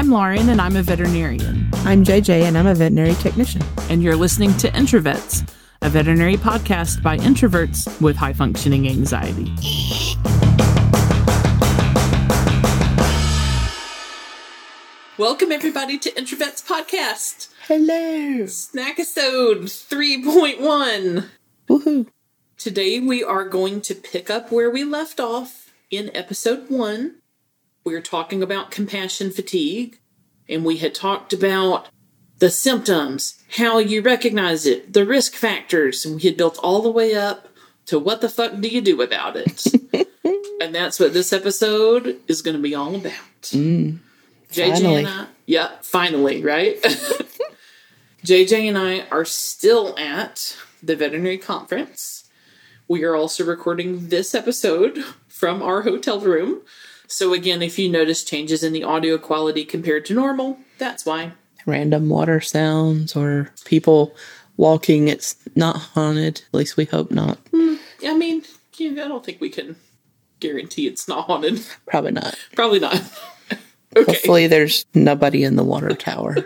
I'm Lauren, and I'm a veterinarian. I'm JJ, and I'm a veterinary technician. And you're listening to Introverts, a veterinary podcast by introverts with high functioning anxiety. Welcome, everybody, to Introverts Podcast. Hello. snack Snackisode 3.1. Woohoo. Today, we are going to pick up where we left off in episode one. We're talking about compassion fatigue, and we had talked about the symptoms, how you recognize it, the risk factors, and we had built all the way up to what the fuck do you do about it? and that's what this episode is going to be all about. Mm, JJ and I, yeah, finally, right? JJ and I are still at the veterinary conference. We are also recording this episode from our hotel room. So, again, if you notice changes in the audio quality compared to normal, that's why. Random water sounds or people walking. It's not haunted. At least we hope not. Hmm, I mean, I don't think we can guarantee it's not haunted. Probably not. Probably not. okay. Hopefully, there's nobody in the water tower.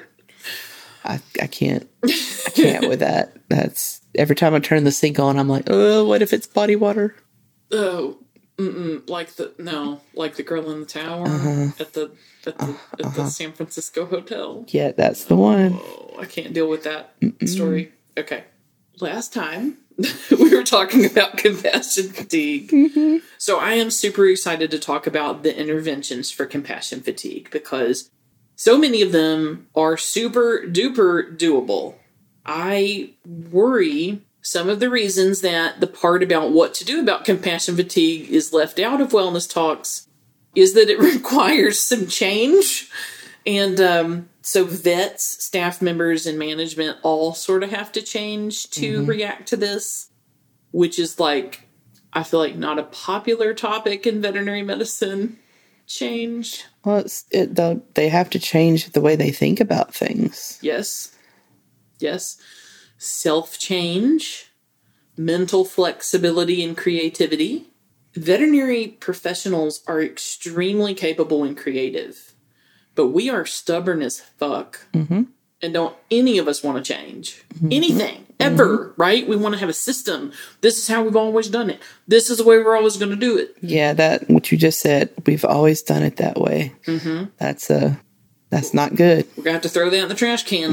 I, I can't. I can't with that. That's every time I turn the sink on, I'm like, oh, what if it's body water? Oh, mm-mm, like the no, like the girl in the tower uh-huh. at the at the at the uh-huh, uh-huh. San Francisco hotel. Yeah, that's the one. Oh, I can't deal with that story. Okay, last time we were talking about compassion fatigue, mm-hmm. so I am super excited to talk about the interventions for compassion fatigue because so many of them are super duper doable. I worry some of the reasons that the part about what to do about compassion fatigue is left out of wellness talks is that it requires some change. And um, so, vets, staff members, and management all sort of have to change to react to this, which is like, I feel like not a popular topic in veterinary medicine. Change. Well, it's, it, they have to change the way they think about things. Yes. Yes. Self change, mental flexibility and creativity. Veterinary professionals are extremely capable and creative, but we are stubborn as fuck. And don't any of us want to change anything ever, right? We want to have a system. This is how we've always done it. This is the way we're always going to do it. Yeah, that what you just said. We've always done it that way. Mm-hmm. That's uh that's not good. We're going to have to throw that in the trash can.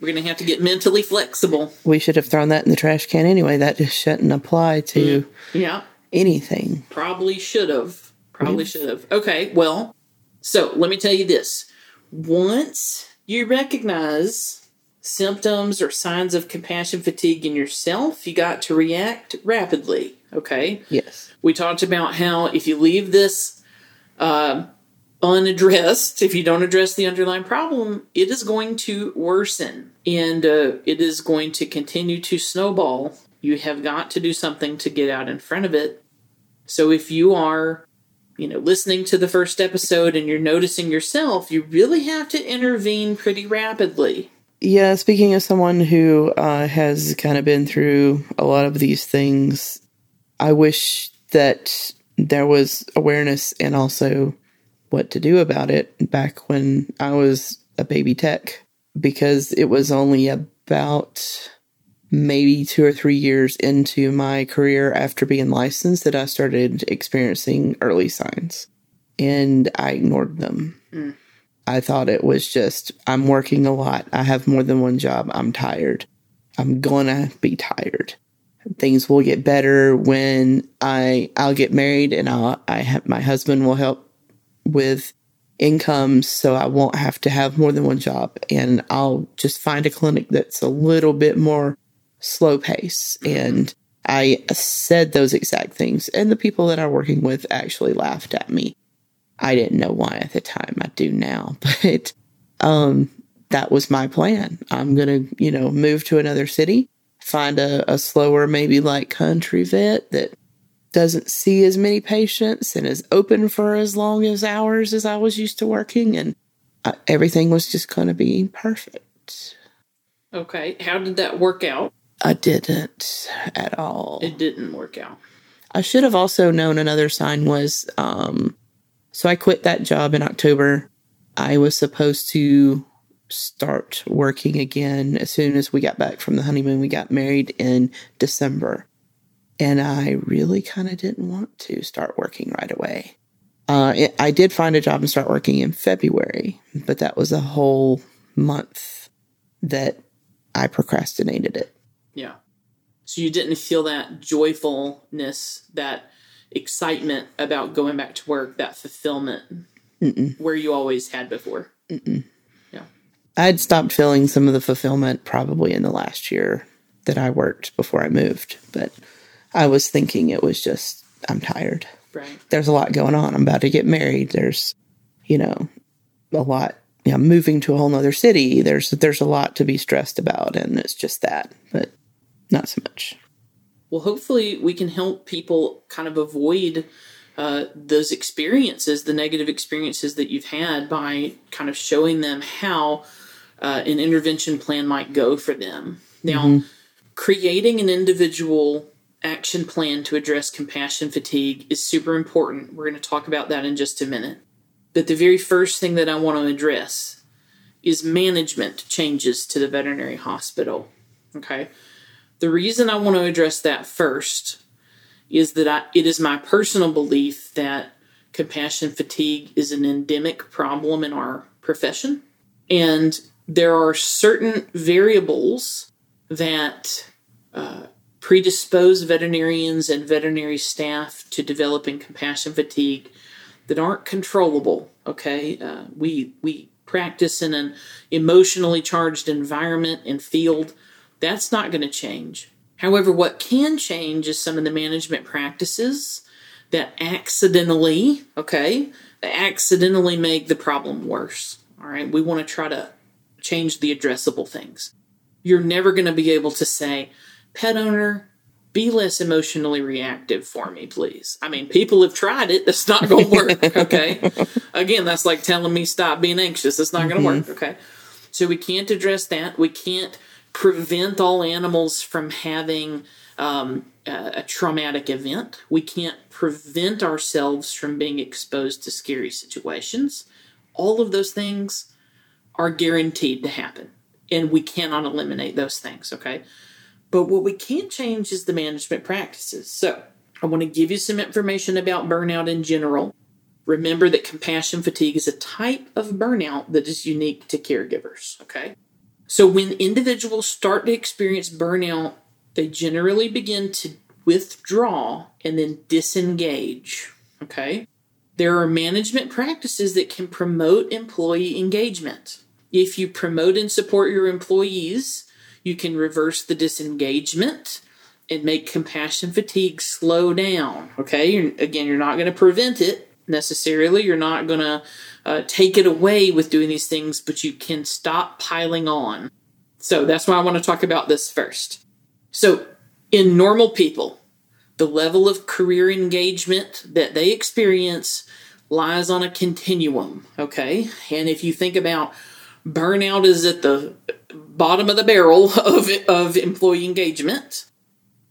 We're going to have to get mentally flexible. We should have thrown that in the trash can anyway. That just shouldn't apply to Yeah. anything. Probably should have. Probably should have. Okay, well, so let me tell you this. Once you recognize symptoms or signs of compassion fatigue in yourself, you got to react rapidly. Okay? Yes. We talked about how if you leave this uh, unaddressed, if you don't address the underlying problem, it is going to worsen and uh, it is going to continue to snowball. You have got to do something to get out in front of it. So if you are, you know, listening to the first episode and you're noticing yourself, you really have to intervene pretty rapidly. Yeah, speaking of someone who uh, has kind of been through a lot of these things, I wish that there was awareness and also what to do about it back when I was a baby tech because it was only about maybe two or three years into my career after being licensed that I started experiencing early signs and I ignored them. Mm. I thought it was just, I'm working a lot. I have more than one job. I'm tired. I'm gonna be tired. Things will get better when I I'll get married and I'll I have my husband will help with income so I won't have to have more than one job and I'll just find a clinic that's a little bit more slow pace and I said those exact things and the people that I'm working with actually laughed at me. I didn't know why at the time. I do now, but um, that was my plan. I'm gonna, you know, move to another city, find a, a slower, maybe like country vet that doesn't see as many patients and is open for as long as hours as I was used to working, and uh, everything was just gonna be perfect. Okay, how did that work out? I didn't at all. It didn't work out. I should have also known another sign was um so I quit that job in October I was supposed to start working again as soon as we got back from the honeymoon. We got married in December. And I really kind of didn't want to start working right away. Uh, it, I did find a job and start working in February, but that was a whole month that I procrastinated it. Yeah. So you didn't feel that joyfulness, that excitement about going back to work, that fulfillment Mm-mm. where you always had before. Mm-mm. Yeah. I'd stopped feeling some of the fulfillment probably in the last year that I worked before I moved, but I was thinking it was just, I'm tired. Right. There's a lot going on. I'm about to get married. There's, you know, a lot. You know, moving to a whole nother city. There's there's a lot to be stressed about, and it's just that, but not so much. Well, hopefully, we can help people kind of avoid uh, those experiences, the negative experiences that you've had, by kind of showing them how uh, an intervention plan might go for them. Now, mm-hmm. creating an individual action plan to address compassion fatigue is super important. We're going to talk about that in just a minute. But the very first thing that I want to address is management changes to the veterinary hospital. Okay. The reason I want to address that first is that I, it is my personal belief that compassion fatigue is an endemic problem in our profession. And there are certain variables that uh, predispose veterinarians and veterinary staff to developing compassion fatigue that aren't controllable. Okay, uh, we we practice in an emotionally charged environment and field. That's not going to change. However, what can change is some of the management practices that accidentally, okay, accidentally make the problem worse. All right, we want to try to change the addressable things. You're never going to be able to say, pet owner, be less emotionally reactive for me, please. I mean, people have tried it. That's not going to work. Okay. Again, that's like telling me stop being anxious. That's not going to mm-hmm. work. Okay. So we can't address that. We can't prevent all animals from having um, a, a traumatic event. We can't prevent ourselves from being exposed to scary situations. All of those things are guaranteed to happen, and we cannot eliminate those things, okay? But what we can change is the management practices. So, I want to give you some information about burnout in general. Remember that compassion fatigue is a type of burnout that is unique to caregivers, okay? So when individuals start to experience burnout, they generally begin to withdraw and then disengage. Okay? There are management practices that can promote employee engagement. If you promote and support your employees, you can reverse the disengagement and make compassion fatigue slow down. Okay? You're, again, you're not going to prevent it necessarily. You're not going to uh, take it away with doing these things, but you can stop piling on. So that's why I want to talk about this first. So, in normal people, the level of career engagement that they experience lies on a continuum, okay? And if you think about burnout is at the bottom of the barrel of, of employee engagement,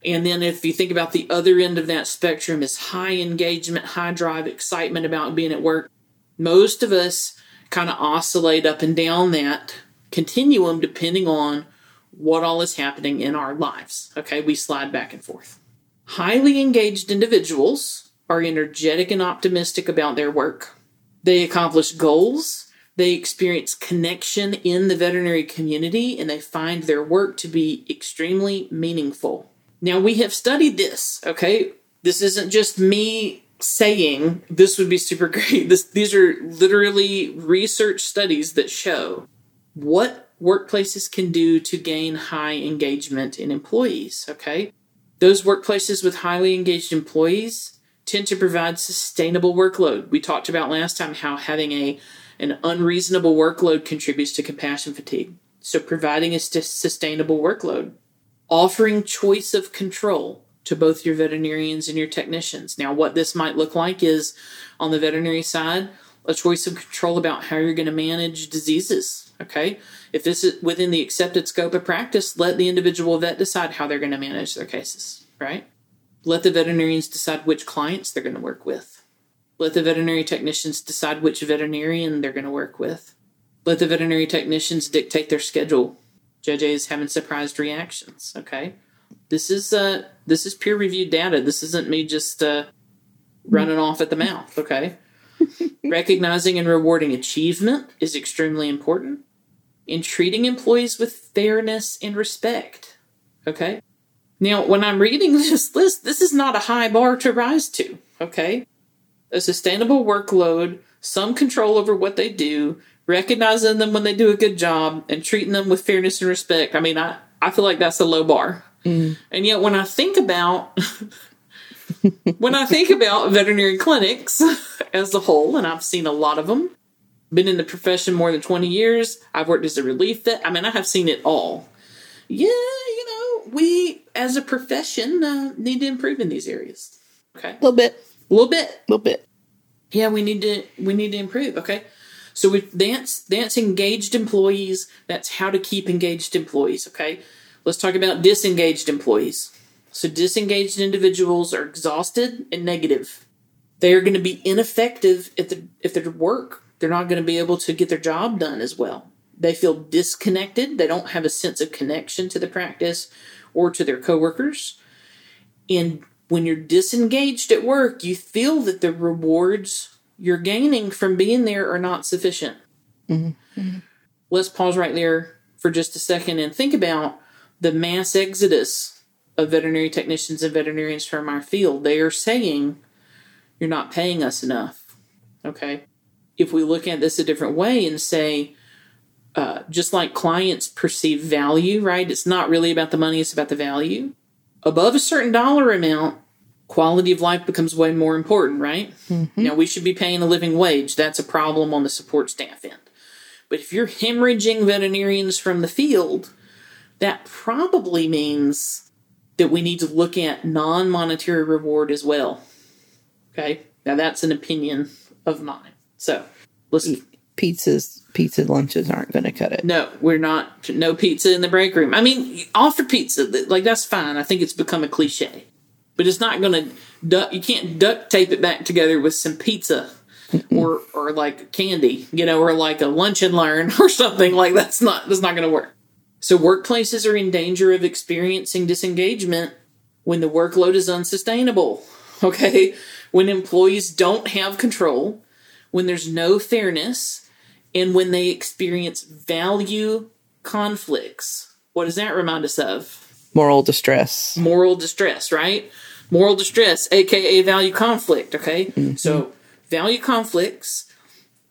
and then if you think about the other end of that spectrum is high engagement, high drive, excitement about being at work, most of us kind of oscillate up and down that continuum depending on what all is happening in our lives. Okay, we slide back and forth. Highly engaged individuals are energetic and optimistic about their work. They accomplish goals, they experience connection in the veterinary community, and they find their work to be extremely meaningful. Now, we have studied this, okay? This isn't just me saying this would be super great. This, these are literally research studies that show what workplaces can do to gain high engagement in employees, okay? Those workplaces with highly engaged employees tend to provide sustainable workload. We talked about last time how having a an unreasonable workload contributes to compassion fatigue. So providing a st- sustainable workload, offering choice of control to both your veterinarians and your technicians. Now, what this might look like is on the veterinary side, a choice of control about how you're going to manage diseases. Okay. If this is within the accepted scope of practice, let the individual vet decide how they're going to manage their cases, right? Let the veterinarians decide which clients they're going to work with. Let the veterinary technicians decide which veterinarian they're going to work with. Let the veterinary technicians dictate their schedule. JJ is having surprised reactions. Okay, this is uh this is peer reviewed data. This isn't me just uh, running off at the mouth. Okay, recognizing and rewarding achievement is extremely important. In treating employees with fairness and respect. Okay, now when I'm reading this list, this is not a high bar to rise to. Okay, a sustainable workload, some control over what they do, recognizing them when they do a good job, and treating them with fairness and respect. I mean, I, I feel like that's a low bar. And yet, when I think about when I think about veterinary clinics as a whole, and I've seen a lot of them, been in the profession more than 20 years, I've worked as a relief vet. I mean, I have seen it all. Yeah, you know, we as a profession uh, need to improve in these areas. Okay, A little bit. A little bit. A little bit. Yeah, we need to we need to improve. Okay, so with dance dance engaged employees, that's how to keep engaged employees. Okay, let's talk about disengaged employees. So disengaged individuals are exhausted and negative. They are going to be ineffective at the if their work. They're not going to be able to get their job done as well. They feel disconnected. They don't have a sense of connection to the practice or to their coworkers. And when you're disengaged at work, you feel that the rewards you're gaining from being there are not sufficient. Let's pause right there for just a second and think about the mass exodus of veterinary technicians and veterinarians from our field. They are saying, You're not paying us enough. Okay. If we look at this a different way and say, uh, just like clients perceive value, right? It's not really about the money, it's about the value. Above a certain dollar amount, quality of life becomes way more important, right? Mm-hmm. Now, we should be paying a living wage. That's a problem on the support staff end. But if you're hemorrhaging veterinarians from the field, that probably means that we need to look at non monetary reward as well. Okay? Now, that's an opinion of mine. So, let's Pizzas, pizza lunches aren't going to cut it. no, we're not. No pizza in the break room. I mean, offer pizza. Like that's fine. I think it's become a cliche, but it's not going to. You can't duct tape it back together with some pizza, or or like candy, you know, or like a lunch and learn or something. Like that's not that's not going to work. So workplaces are in danger of experiencing disengagement when the workload is unsustainable. Okay, when employees don't have control, when there's no fairness, and when they experience value conflicts. What does that remind us of? Moral distress. Moral distress, right? Moral distress, aka value conflict, okay? Mm-hmm. So, value conflicts,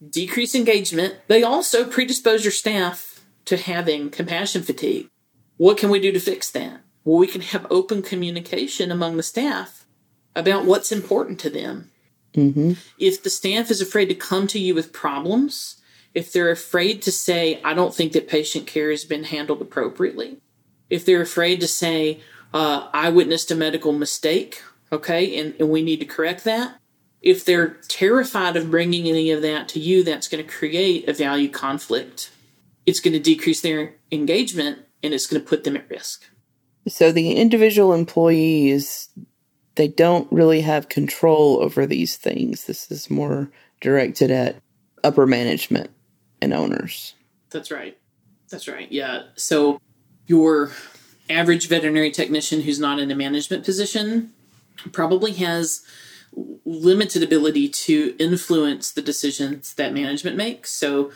decrease engagement, they also predispose your staff to having compassion fatigue. What can we do to fix that? Well, we can have open communication among the staff about what's important to them mm-hmm. if the staff is afraid to come to you with problems, if they're afraid to say, I don't think that patient care has been handled appropriately, if they're afraid to say, uh, I witnessed a medical mistake, okay, and, and we need to correct that, if they're terrified of bringing any of that to you, that's going to create a value conflict. It's going to decrease their engagement and it's going to put them at risk. So the individual employees, they don't really have control over these things. This is more directed at upper management and owners. That's right. That's right. Yeah. So your average veterinary technician who's not in a management position probably has limited ability to influence the decisions that management makes. So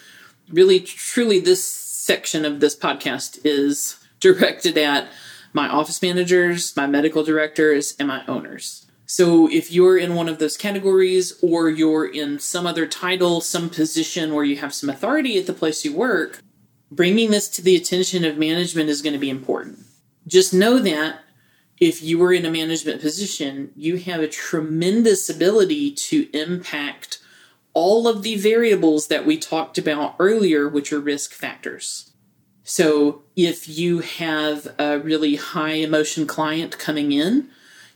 really truly this section of this podcast is directed at my office managers, my medical directors, and my owners. So if you're in one of those categories or you're in some other title, some position where you have some authority at the place you work, bringing this to the attention of management is going to be important. Just know that if you were in a management position, you have a tremendous ability to impact all of the variables that we talked about earlier, which are risk factors. So if you have a really high emotion client coming in,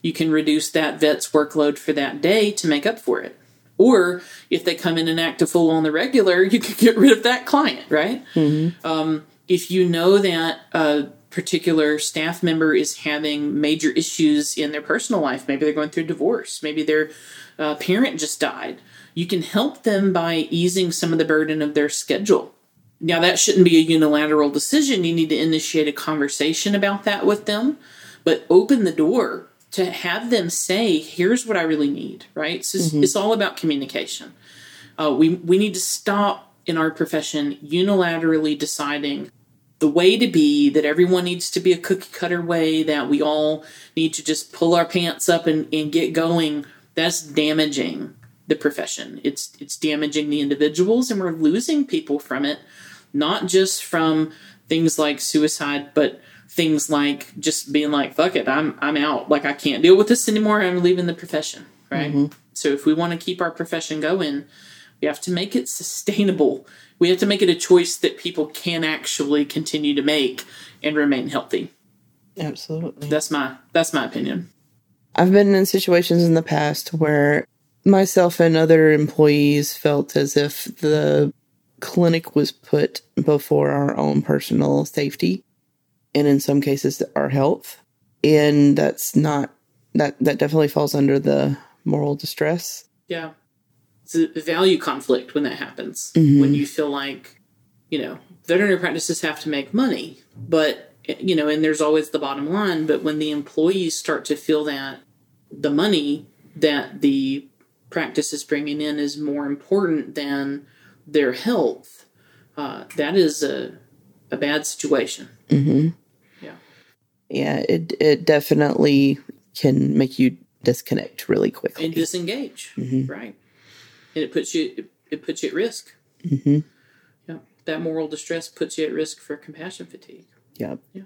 you can reduce that vet's workload for that day to make up for it. Or if they come in and act a fool on the regular, you can get rid of that client, right? Um, if you know that a particular staff member is having major issues in their personal life. Maybe they're going through divorce. Maybe their uh, parent just died. You can help them by easing some of the burden of their schedule. Now, that shouldn't be a unilateral decision. You need to initiate a conversation about that with them, but open the door to have them say, here's what I really need, right? So mm-hmm. it's all about communication. Uh, we, we need to stop in our profession unilaterally deciding the way to be, that everyone needs to be a cookie cutter way, that we all need to just pull our pants up and, and get going, that's damaging the profession. It's it's damaging the individuals and we're losing people from it, not just from things like suicide, but things like just being like, fuck it, I'm I'm out. Like I can't deal with this anymore, I'm leaving the profession. Right. Mm-hmm. So if we want to keep our profession going, we have to make it sustainable we have to make it a choice that people can actually continue to make and remain healthy. Absolutely. That's my that's my opinion. I've been in situations in the past where myself and other employees felt as if the clinic was put before our own personal safety and in some cases our health and that's not that that definitely falls under the moral distress yeah it's a value conflict when that happens. Mm-hmm. When you feel like, you know, veterinary practices have to make money, but you know, and there's always the bottom line. But when the employees start to feel that the money that the practice is bringing in is more important than their health, uh, that is a a bad situation. Mm-hmm. Yeah, yeah, it it definitely can make you disconnect really quickly and disengage. Mm-hmm. Right and it puts you it, it puts you at risk. Mm-hmm. Yeah, that moral distress puts you at risk for compassion fatigue. Yep. Yeah.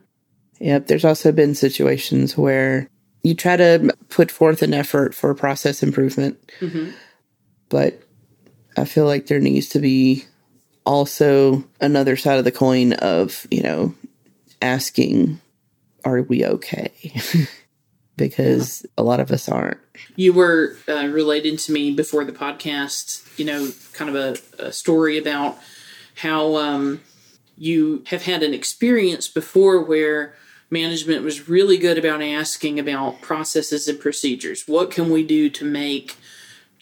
Yep. There's also been situations where you try to put forth an effort for process improvement, mm-hmm. but I feel like there needs to be also another side of the coin of you know asking, "Are we okay?" because a lot of us aren't. You were uh, related to me before the podcast, you know, kind of a, a story about how um, you have had an experience before where management was really good about asking about processes and procedures. What can we do to make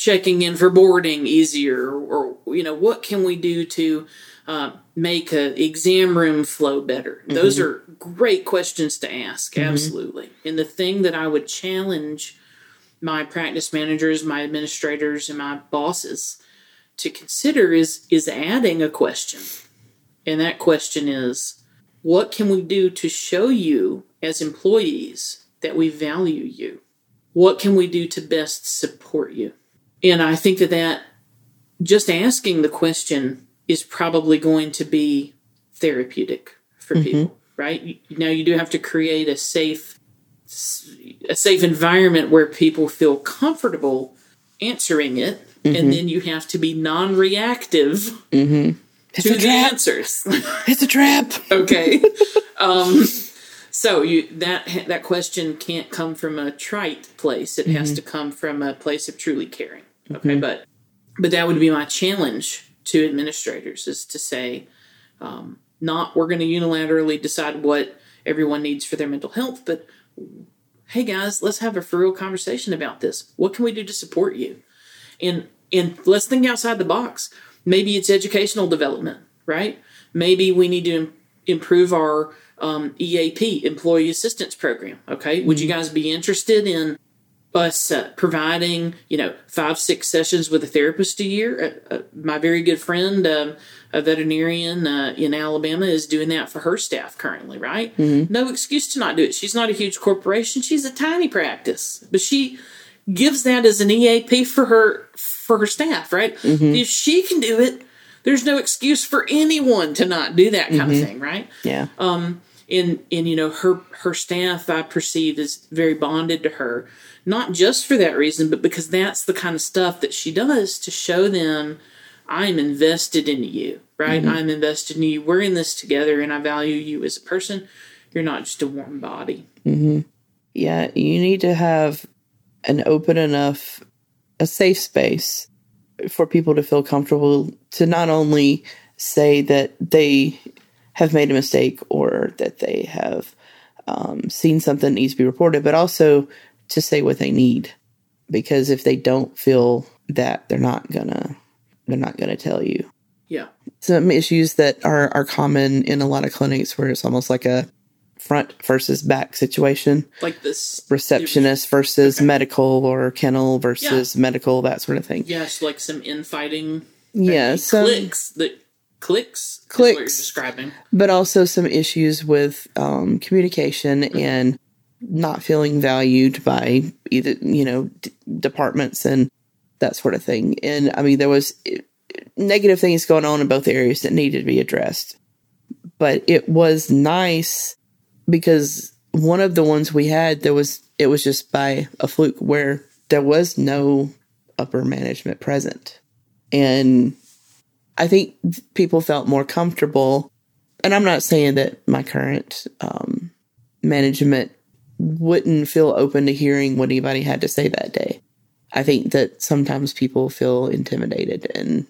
checking in for boarding easier? Or, you know, what can we do to uh, make an exam room flow better? Mm-hmm. Those are great questions to ask, mm-hmm. absolutely. And the thing that I would challenge my practice managers, my administrators, and my bosses to consider is is adding a question. And that question is what can we do to show you as employees that we value you? What can we do to best support you? And I think that that just asking the question is probably going to be therapeutic for mm-hmm. people, right? Now you do have to create a safe a safe environment where people feel comfortable answering it, mm-hmm. and then you have to be non-reactive mm-hmm. to the trap. answers. it's a trap. okay. Um, so you that that question can't come from a trite place. It mm-hmm. has to come from a place of truly caring. Okay, mm-hmm. but but that would be my challenge to administrators is to say, um, not we're going to unilaterally decide what everyone needs for their mental health, but hey guys, let's have a for real conversation about this. What can we do to support you? And and let's think outside the box. Maybe it's educational development, right? Maybe we need to Im- improve our um, EAP, Employee Assistance Program. Okay, mm-hmm. would you mm-hmm. guys be interested in us uh, providing, you know, five six sessions with a therapist a year? Uh, uh, my very good friend. Um, a veterinarian uh, in Alabama is doing that for her staff currently, right? Mm-hmm. No excuse to not do it. She's not a huge corporation; she's a tiny practice, but she gives that as an EAP for her for her staff, right? Mm-hmm. If she can do it, there's no excuse for anyone to not do that kind mm-hmm. of thing, right? Yeah. Um. And and you know her her staff I perceive is very bonded to her, not just for that reason, but because that's the kind of stuff that she does to show them I'm invested in you, right? Mm-hmm. I'm invested in you. We're in this together, and I value you as a person. You're not just a warm body. Mm-hmm. Yeah, you need to have an open enough, a safe space for people to feel comfortable to not only say that they have made a mistake or that they have um, seen something that needs to be reported, but also to say what they need. Because if they don't feel that, they're not gonna they're not gonna tell you. Yeah. Some issues that are are common in a lot of clinics where it's almost like a front versus back situation. Like this Receptionist versus medical or kennel versus medical, that sort of thing. Yes, like some infighting. Yeah, some, clicks that clicks. Is what you're Clicks. describing. but also some issues with um, communication and not feeling valued by either you know d- departments and that sort of thing. And I mean, there was eh, negative things going on in both areas that needed to be addressed. But it was nice because one of the ones we had there was it was just by a fluke where there was no upper management present. And I think people felt more comfortable and I'm not saying that my current um, management wouldn't feel open to hearing what anybody had to say that day. I think that sometimes people feel intimidated, and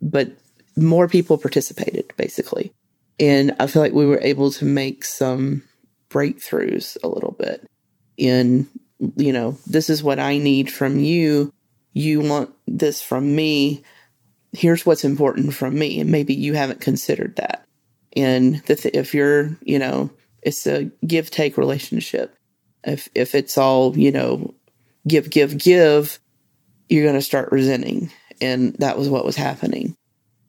but more people participated basically, and I feel like we were able to make some breakthroughs a little bit. In you know, this is what I need from you. You want this from me. Here's what's important from me, and maybe you haven't considered that and the th- if you're you know it's a give take relationship. If if it's all you know give give give you're going to start resenting. And that was what was happening.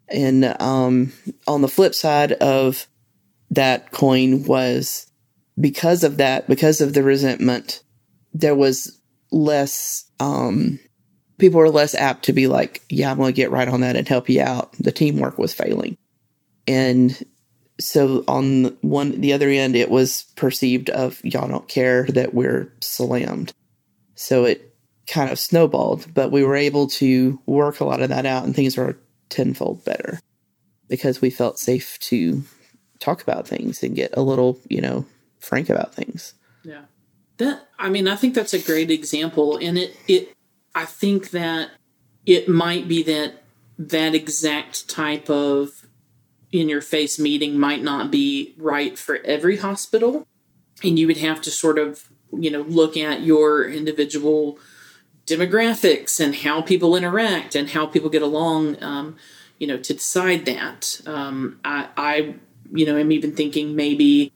And um on the flip side of that coin was because of that because of the resentment there was less um people were less apt to be like yeah i'm going to get right on that and help you out. The teamwork was failing. And so on one the other end it was perceived of y'all don't care that we're slammed so it kind of snowballed but we were able to work a lot of that out and things are tenfold better because we felt safe to talk about things and get a little you know frank about things Yeah. That I mean, I think that's a great example and it it I think that it might be that that exact type of in your face meeting might not be right for every hospital and you would have to sort of, you know, look at your individual demographics and how people interact and how people get along um, you know, to decide that. Um, I, I, you know, am even thinking maybe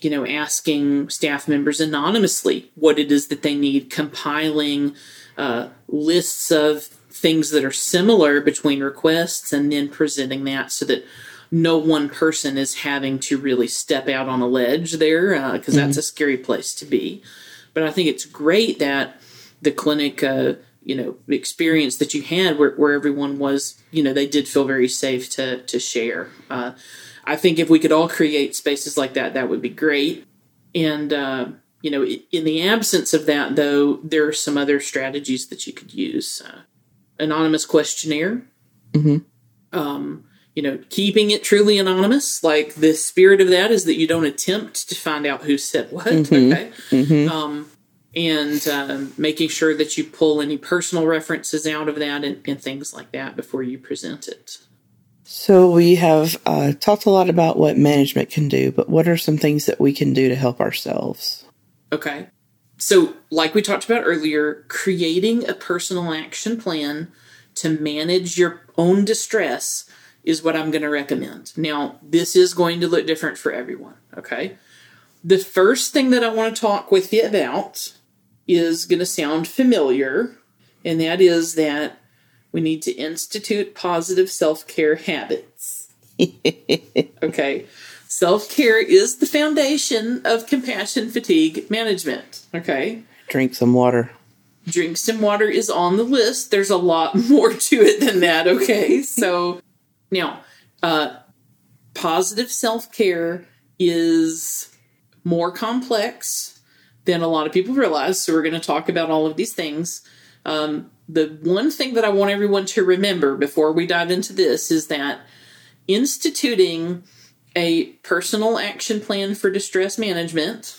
you know, asking staff members anonymously what it is that they need, compiling uh, lists of things that are similar between requests, and then presenting that so that no one person is having to really step out on a ledge there, because that's a scary place to be. But I think it's great that the clinic, uh, you know, experience that you had where, where everyone was, you know, they did feel very safe to to share. Uh, I think if we could all create spaces like that, that would be great. And, uh, you know, in the absence of that, though, there are some other strategies that you could use. Uh, anonymous questionnaire. Um, you know, keeping it truly anonymous. Like the spirit of that is that you don't attempt to find out who said what. Okay. Um, and um, making sure that you pull any personal references out of that and, and things like that before you present it. so we have uh, talked a lot about what management can do but what are some things that we can do to help ourselves Okay. So, like we talked about earlier, creating a personal action plan to manage your own distress is what I'm going to recommend. Now, this is going to look different for everyone. Okay. The first thing that I want to talk with you about is going to sound familiar, and that is that we need to institute positive self care habits. okay. Self care is the foundation of compassion fatigue management. Okay. drink some water Drink some water is on the list. There's a lot more to it than that. Okay. So now, uh, positive self care is more complex than a lot of people realize. So we're going to talk about all of these things. Um, the one thing that I want everyone to remember before we dive into this is that instituting a personal action plan for distress management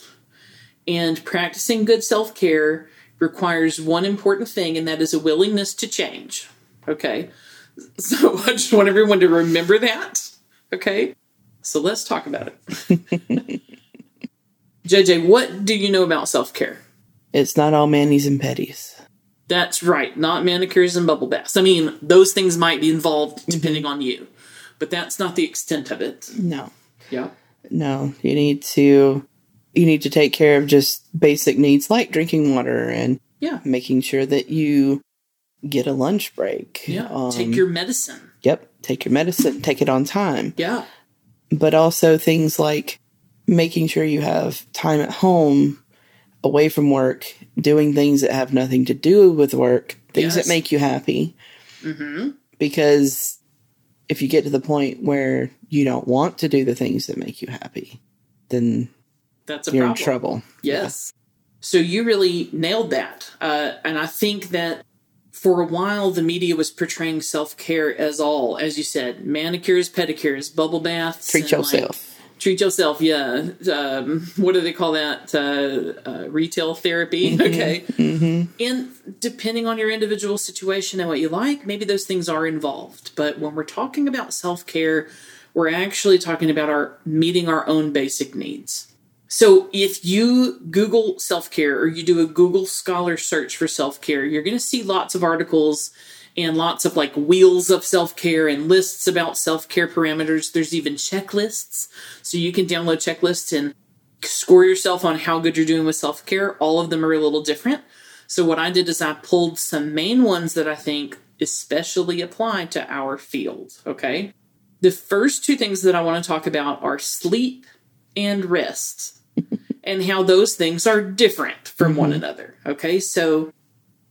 and practicing good self care requires one important thing, and that is a willingness to change. Okay. So I just want everyone to remember that. Okay. So let's talk about it. JJ, what do you know about self care? It's not all manis and petties. That's right, not manicures and bubble baths. I mean, those things might be involved mm-hmm. depending on you, but that's not the extent of it. No. Yeah. No. You need to you need to take care of just basic needs like drinking water and Yeah. making sure that you get a lunch break. Yeah. Um, Take your medicine. Yep. Take your medicine, take it on time. Yeah. But also things like making sure you have time at home away from work, doing things that have nothing to do with work, things Yes. that make you happy. Mm-hmm. Because if you get to the point where you don't want to do the things that make you happy, then That's a you're problem. in trouble. Yes. So you really nailed that. Uh, and I think that for a while, the media was portraying self care as all, as you said, manicures, pedicures, bubble baths. Treat and, like, yourself. treat yourself, yeah. Um, what do they call that? Uh, uh, retail therapy. Okay. And depending on your individual situation and what you like, maybe those things are involved. But when we're talking about self care, we're actually talking about our meeting our own basic needs. So if you Google self care or you do a Google Scholar search for self care, you're going to see lots of articles and lots of like wheels of self care and lists about self care parameters. There's even checklists. So you can download checklists and score yourself on how good you're doing with self care. All of them are a little different. So what I did is I pulled some main ones that I think especially apply to our field. Okay. The first two things that I want to talk about are sleep and rest and how those things are different from one mm-hmm. another. Okay. So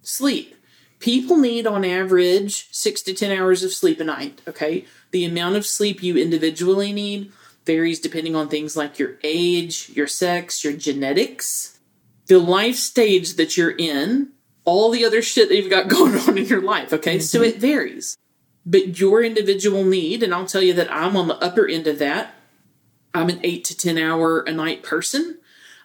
sleep. People need on average six to 10 hours of sleep a night. Okay. The amount of sleep you individually need varies depending on things like your age, your sex, your genetics, the life stage that you're in, all the other shit that you've got going on in your life. Okay. So mm-hmm. it varies. But your individual need, and I'll tell you that I'm on the upper end of that. I'm an eight to 10 hour a night person.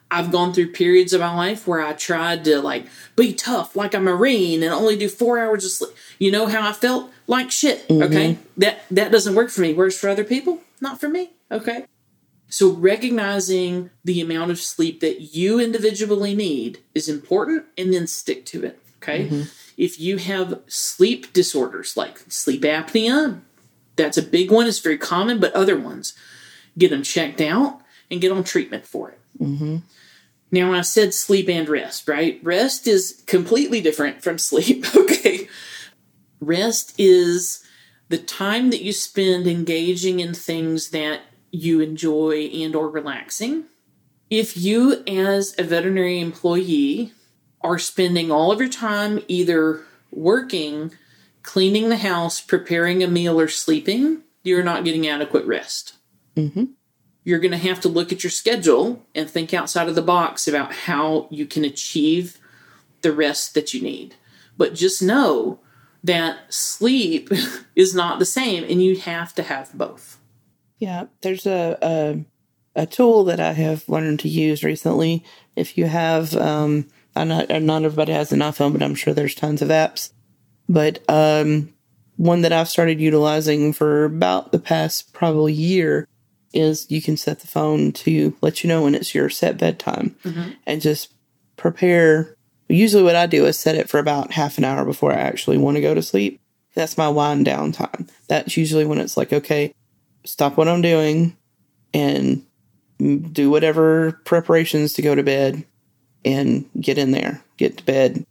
I've gone through periods of my life where I tried to like be tough like a marine and only do four hours of sleep. You know how I felt? Like shit. Mm-hmm. Okay. That that doesn't work for me. Works for other people, not for me. Okay. So recognizing the amount of sleep that you individually need is important and then stick to it. Okay. Mm-hmm. If you have sleep disorders like sleep apnea, that's a big one. It's very common, but other ones, get them checked out and get on treatment for it. Mm-hmm. Now, I said sleep and rest, right? Rest is completely different from sleep, okay? Rest is the time that you spend engaging in things that you enjoy and or relaxing. If you as a veterinary employee are spending all of your time either working, cleaning the house, preparing a meal or sleeping, you're not getting adequate rest mm-hmm. You're going to have to look at your schedule and think outside of the box about how you can achieve the rest that you need. But just know that sleep is not the same and you have to have both. Yeah, there's a, a a tool that I have learned to use recently. If you have, um, I'm not not everybody has an iPhone, but I'm sure there's tons of apps. But um, one that I've started utilizing for about the past probably year is you can set the phone to let you know when it's your set bedtime mm-hmm. and just prepare. Usually, what I do is set it for about half an hour before I actually want to go to sleep. That's my wind down time. That's usually when it's like, okay, stop what I'm doing and do whatever preparations to go to bed and get in there, get to bed.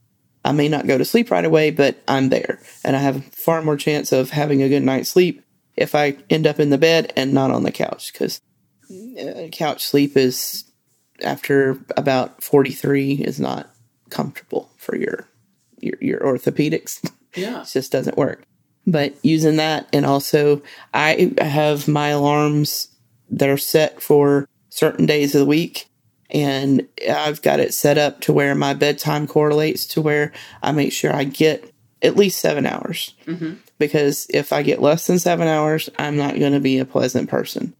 I may not go to sleep right away, but I'm there. And I have far more chance of having a good night's sleep if I end up in the bed and not on the couch because uh, couch sleep is after about 43 is not comfortable for your your, your orthopedics. Yeah. It just doesn't work. But using that, and also I have my alarms that are set for certain days of the week, and I've got it set up to where my bedtime correlates to where I make sure I get at least seven hours. Because if I get less than seven hours, I'm not going to be a pleasant person.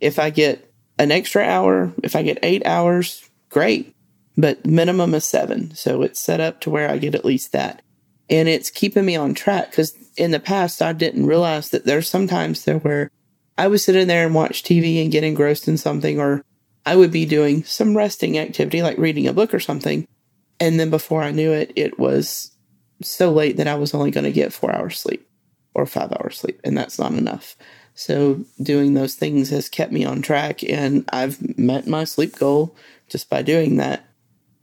If I get an extra hour, if I get eight hours, great. But minimum is seven. So it's set up to where I get at least that and it's keeping me on track because in the past I didn't realize that there's sometimes there where I would sit in there and watch TV and get engrossed in something or I would be doing some resting activity like reading a book or something. And then before I knew it, it was so late that I was only going to get four hours sleep or five hours sleep. And that's not enough. So doing those things has kept me on track. And I've met my sleep goal just by doing that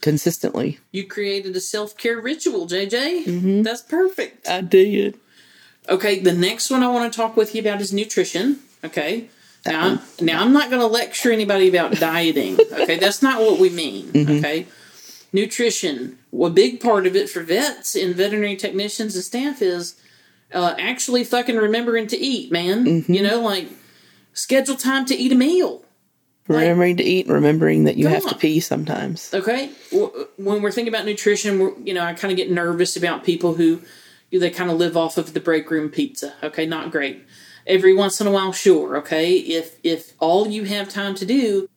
consistently. You created a self care ritual, JJ. Mm-hmm. That's perfect. I did. Okay, the next one I want to talk with you about is nutrition. Okay. Now, I'm, now I'm not going to lecture anybody about dieting. Okay, that's not what we mean. Mm-hmm. Okay, nutrition. A big part of it for vets and veterinary technicians and staff is uh, actually fucking remembering to eat, man. You know, like schedule time to eat a meal. Remembering to eat, remembering that you have to pee sometimes. Okay, when we're thinking about nutrition, we're, you know, I kind of get nervous about people who they kind of live off of the break room pizza. Okay, not great. Every once in a while, sure. Okay, if if all you have time to do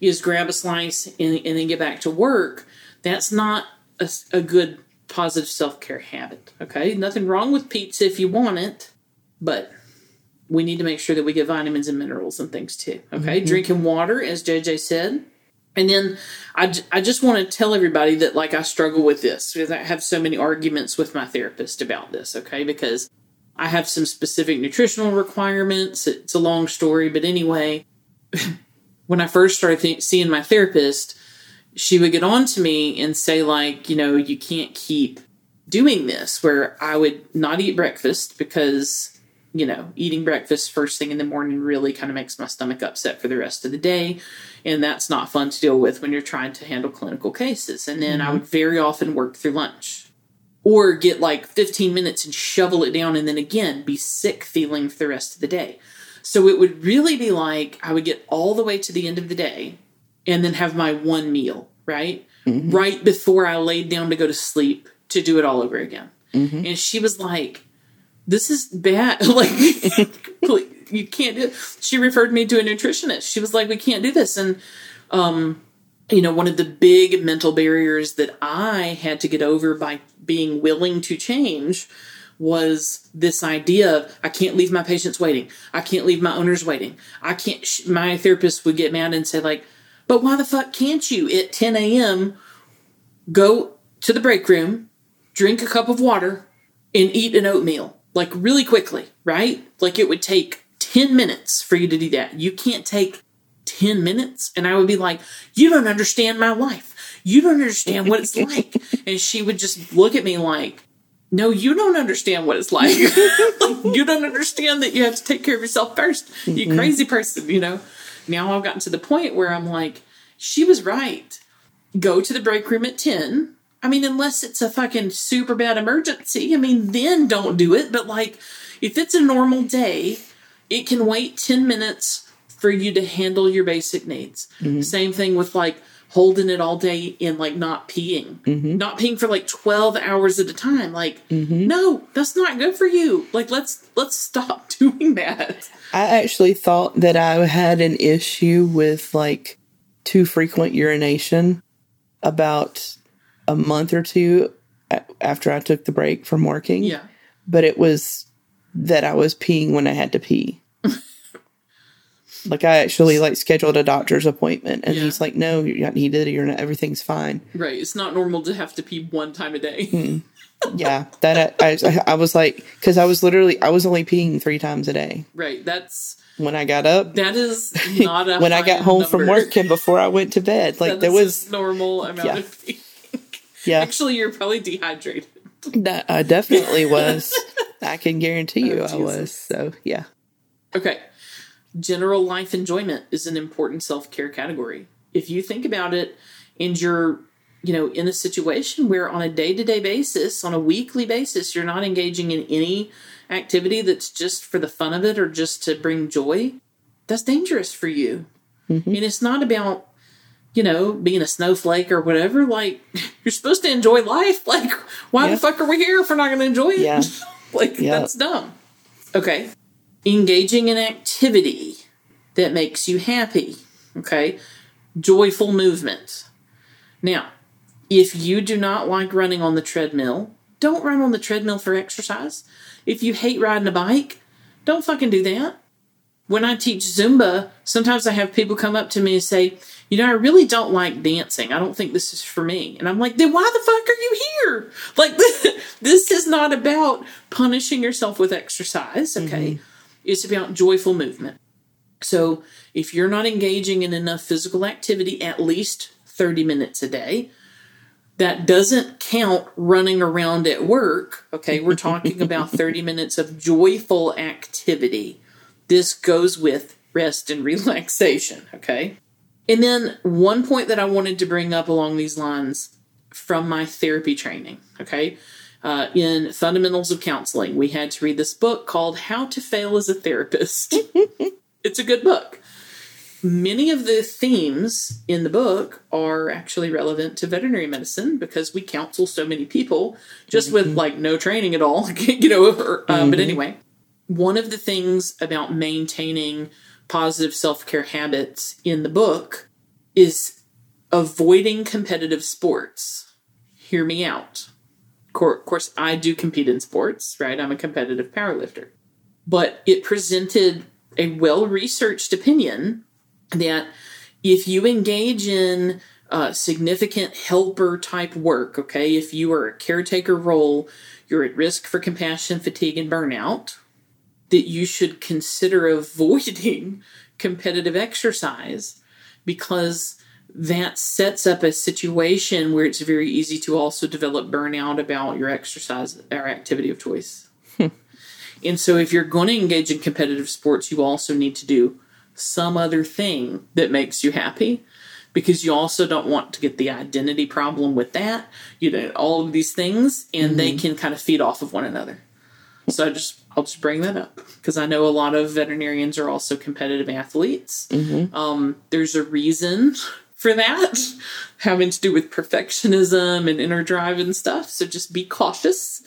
is grab a slice and, and then get back to work, that's not a good positive self care habit. Okay, nothing wrong with pizza if you want it, but we need to make sure that we get vitamins and minerals and things too. Okay, mm-hmm. drinking water, as JJ said. And then I, I just want to tell everybody that like I struggle with this because I have so many arguments with my therapist about this, okay? Because I have some specific nutritional requirements. It's a long story, but anyway, when I first started th- seeing my therapist, she would get on to me and say like, you know, you can't keep doing this where I would not eat breakfast because you know, eating breakfast first thing in the morning really kind of makes my stomach upset for the rest of the day. And that's not fun to deal with when you're trying to handle clinical cases. And then I mm-hmm. would very often work through lunch or get like 15 minutes and shovel it down and then again be sick feeling for the rest of the day. So it would really be like I would get all the way to the end of the day and then have my one meal, right? Right before I laid down to go to sleep to do it all over again. And she was like, this is bad. like, you can't do it. She referred me to a nutritionist. She was like, we can't do this. And, um, you know, one of the big mental barriers that I had to get over by being willing to change was this idea of I can't leave my patients waiting. I can't leave my owners waiting. I can't. Sh- my therapist would get mad and say like, "But why the fuck can't you at 10 a.m. go to the break room, drink a cup of water, and eat an oatmeal like really quickly, right? Like it would take 10 minutes for you to do that. You can't take 10 minutes. And I would be like, You don't understand my life. You don't understand what it's like. and she would just look at me like, No, you don't understand what it's like. Like, you don't understand that you have to take care of yourself 1st You mm-hmm. crazy person, you know? Now I've gotten to the point where I'm like, She was right. Go to the break room at 10. I mean, unless it's a fucking super bad emergency, I mean, then don't do it. But like, if it's a normal day, it can wait 10 minutes for you to handle your basic needs. Mm-hmm. Same thing with like holding it all day and like not peeing. Mm-hmm. Not peeing for like 12 hours at a time. Like, mm-hmm. no, that's not good for you. Like, let's let's stop doing that. I actually thought that I had an issue with like too frequent urination about a month or two after I took the break from working. Yeah. But it was that I was peeing when I had to pee. like I actually like scheduled a doctor's appointment and Yeah. he's like, No, you're not needed, you're not everything's fine. Right. It's not normal to have to pee one time a day. Hmm. Yeah. That I, I, I was like because I was literally I was only peeing three times a day. right. That's When I got up, that is not a when I got home from work and before I went to bed. Like there was normal amount yeah. of peeing. yeah. Actually, you're probably dehydrated. That I definitely was. I can guarantee oh, you Oh, I was. So yeah. Okay. General life enjoyment is an important self care category. If you think about it and you're, you know, in a situation where on a day to day basis, on a weekly basis, you're not engaging in any activity that's just for the fun of it or just to bring joy, that's dangerous for you. Mm-hmm. And it's not about, you know, being a snowflake or whatever. Like, you're supposed to enjoy life. Like, why Yeah. the fuck are we here if we're not going to enjoy it? Yeah. like, Yeah. that's dumb. Okay. Engaging in activity that makes you happy. Okay. Joyful movement. Now, if you do not like running on the treadmill, don't run on the treadmill for exercise. If you hate riding a bike, don't fucking do that. When I teach Zumba, sometimes I have people come up to me and say, you know, I really don't like dancing. I don't think this is for me. And I'm like, then why the fuck are you here? Like, this is not about punishing yourself with exercise, okay? Mm-hmm. It's about joyful movement. So if you're not engaging in enough physical activity at least 30 minutes a day, that doesn't count running around at work. Okay, we're talking about 30 minutes of joyful activity. This goes with rest and relaxation. Okay. And then one point that I wanted to bring up along these lines from my therapy training, okay? Uh, in Fundamentals of Counseling, we had to read this book called How to Fail as a Therapist. it's a good book. Many of the themes in the book are actually relevant to veterinary medicine because we counsel so many people just mm-hmm. with like no training at all, you know. Or, uh, mm-hmm. But anyway, one of the things about maintaining positive self care habits in the book is avoiding competitive sports. Hear me out. Of course, I do compete in sports, right? I'm a competitive powerlifter. But it presented a well researched opinion that if you engage in uh, significant helper type work, okay, if you are a caretaker role, you're at risk for compassion fatigue and burnout, that you should consider avoiding competitive exercise because that sets up a situation where it's very easy to also develop burnout about your exercise or activity of choice. And so, if you're going to engage in competitive sports, you also need to do some other thing that makes you happy because you also don't want to get the identity problem with that. You know, all of these things, and mm-hmm. they can kind of feed off of one another. So I just I'll just bring that up because I know a lot of veterinarians are also competitive athletes. Mm-hmm. Um, there's a reason for that, having to do with perfectionism and inner drive and stuff. So just be cautious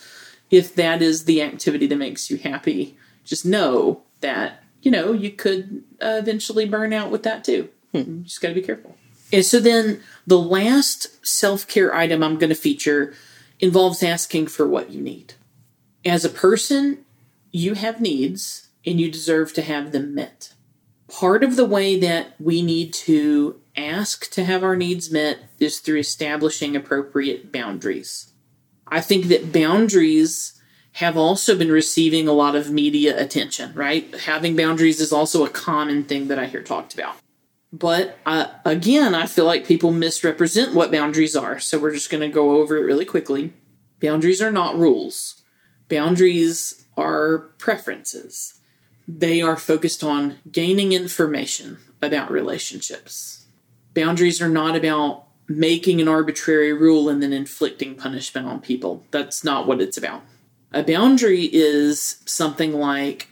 if that is the activity that makes you happy. Just know that you know you could uh, eventually burn out with that too. Hmm. just got to be careful. And so then the last self care item I'm going to feature involves asking for what you need as a person, you have needs and you deserve to have them met. Part of the way that we need to ask to have our needs met is through establishing appropriate boundaries. I think that boundaries have also been receiving a lot of media attention, right? Having boundaries is also a common thing that I hear talked about. But uh, again, I feel like people misrepresent what boundaries are. So we're just going to go over it really quickly. Boundaries are not rules. Boundaries are preferences. They are focused on gaining information about relationships. Boundaries are not about making an arbitrary rule and then inflicting punishment on people. That's not what it's about. A boundary is something like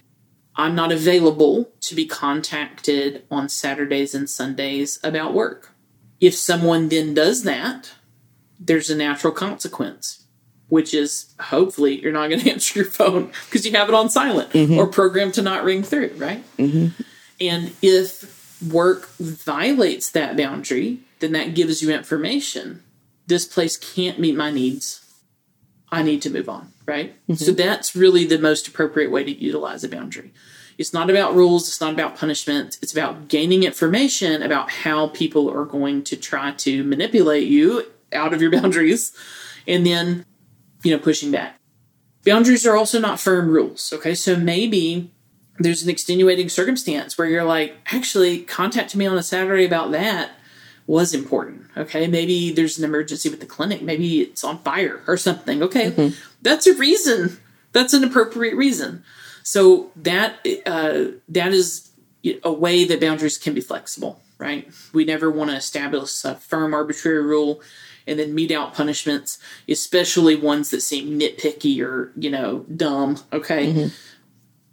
I'm not available to be contacted on Saturdays and Sundays about work. If someone then does that, there's a natural consequence which is hopefully you're not going to answer your phone because you have it on silent mm-hmm. or programmed to not ring through, right? Mm-hmm. And if work violates that boundary, then that gives you information. This place can't meet my needs. I need to move on, right? Mm-hmm. So that's really the most appropriate way to utilize a boundary. It's not about rules, it's not about punishment, it's about gaining information about how people are going to try to manipulate you out of your boundaries and then you know, pushing back. Boundaries are also not firm rules. Okay. So maybe there's an extenuating circumstance where you're like, actually, contact me on a Saturday about that was important. Okay. Maybe there's an emergency with the clinic. Maybe it's on fire or something. Okay. Mm-hmm. That's a reason. That's an appropriate reason. So that, uh, that is a way that boundaries can be flexible, right? We never want to establish a firm arbitrary rule and then mete out punishments, especially ones that seem nitpicky or, you know, dumb. Okay. Mm-hmm.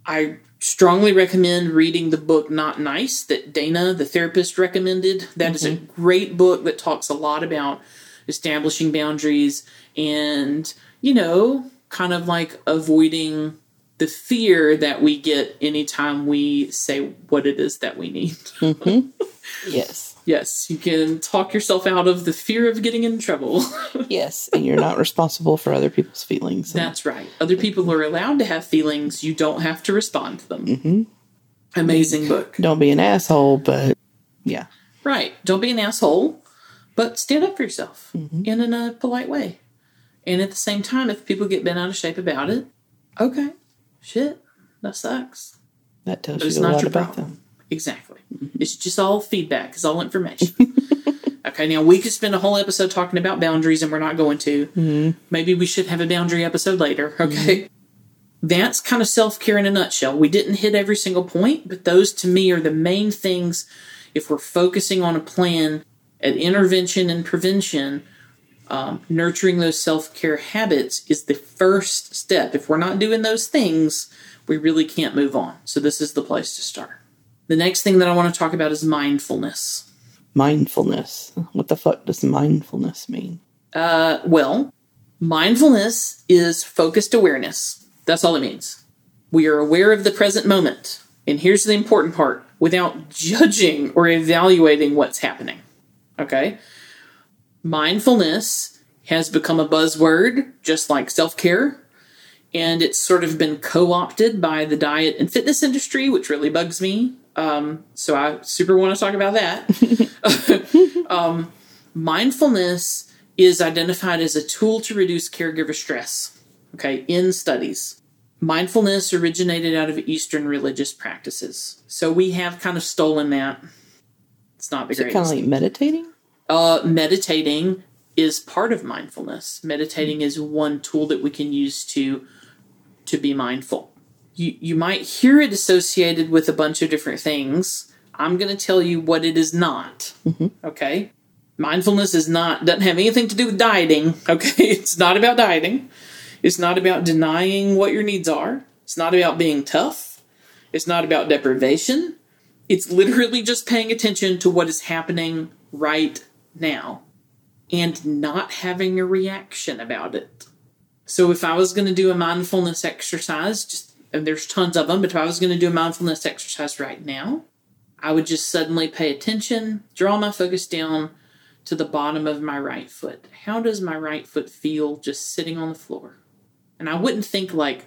I strongly recommend reading the book Not Nice that Dana, the therapist, recommended. That mm-hmm. is a mm-hmm. great book that talks a lot about establishing boundaries and, you know, kind of like avoiding the fear that we get anytime we say what it is that we need. Mm-hmm. Yes. Yes, you can talk yourself out of the fear of getting in trouble. yes, and you're not responsible for other people's feelings. That's right. Other people are allowed to have feelings. You don't have to respond to them. Mm-hmm. Amazing book. Don't be an asshole, but yeah. Right. Don't be an asshole, but stand up for yourself Mm-hmm. and in a polite way. And at the same time, if people get bent out of shape about it, okay, shit, that sucks. That tells But you a not lot about problem. them. Exactly. It's just all feedback. It's all information. okay, now we could spend a whole episode talking about boundaries, and we're not going to. Maybe we should have a boundary episode later. Okay. That's kind of self care in a nutshell. We didn't hit every single point, but those to me are the main things. If we're focusing on a plan at intervention and prevention, um, nurturing those self care habits is the first step. If we're not doing those things, we really can't move on. So, this is the place to start. The next thing that I want to talk about is mindfulness. Mindfulness. What the fuck does mindfulness mean? Uh, well, mindfulness is focused awareness. That's all it means. We are aware of the present moment. And here's the important part without judging or evaluating what's happening. Okay? Mindfulness has become a buzzword, just like self care. And it's sort of been co opted by the diet and fitness industry, which really bugs me. Um, so I super want to talk about that. um, mindfulness is identified as a tool to reduce caregiver stress, okay, in studies. Mindfulness originated out of Eastern religious practices. So we have kind of stolen that. It's not the Is it greatest. kind of like meditating? Uh, meditating is part of mindfulness. Meditating is one tool that we can use to to be mindful. You you might hear it associated with a bunch of different things. I'm going to tell you what it is not. Mm-hmm. Okay? Mindfulness is not doesn't have anything to do with dieting, okay? It's not about dieting. It's not about denying what your needs are. It's not about being tough. It's not about deprivation. It's literally just paying attention to what is happening right now and not having a reaction about it. So if I was going to do a mindfulness exercise, just and there's tons of them, but if I was going to do a mindfulness exercise right now, I would just suddenly pay attention, draw my focus down to the bottom of my right foot. How does my right foot feel just sitting on the floor? And I wouldn't think like,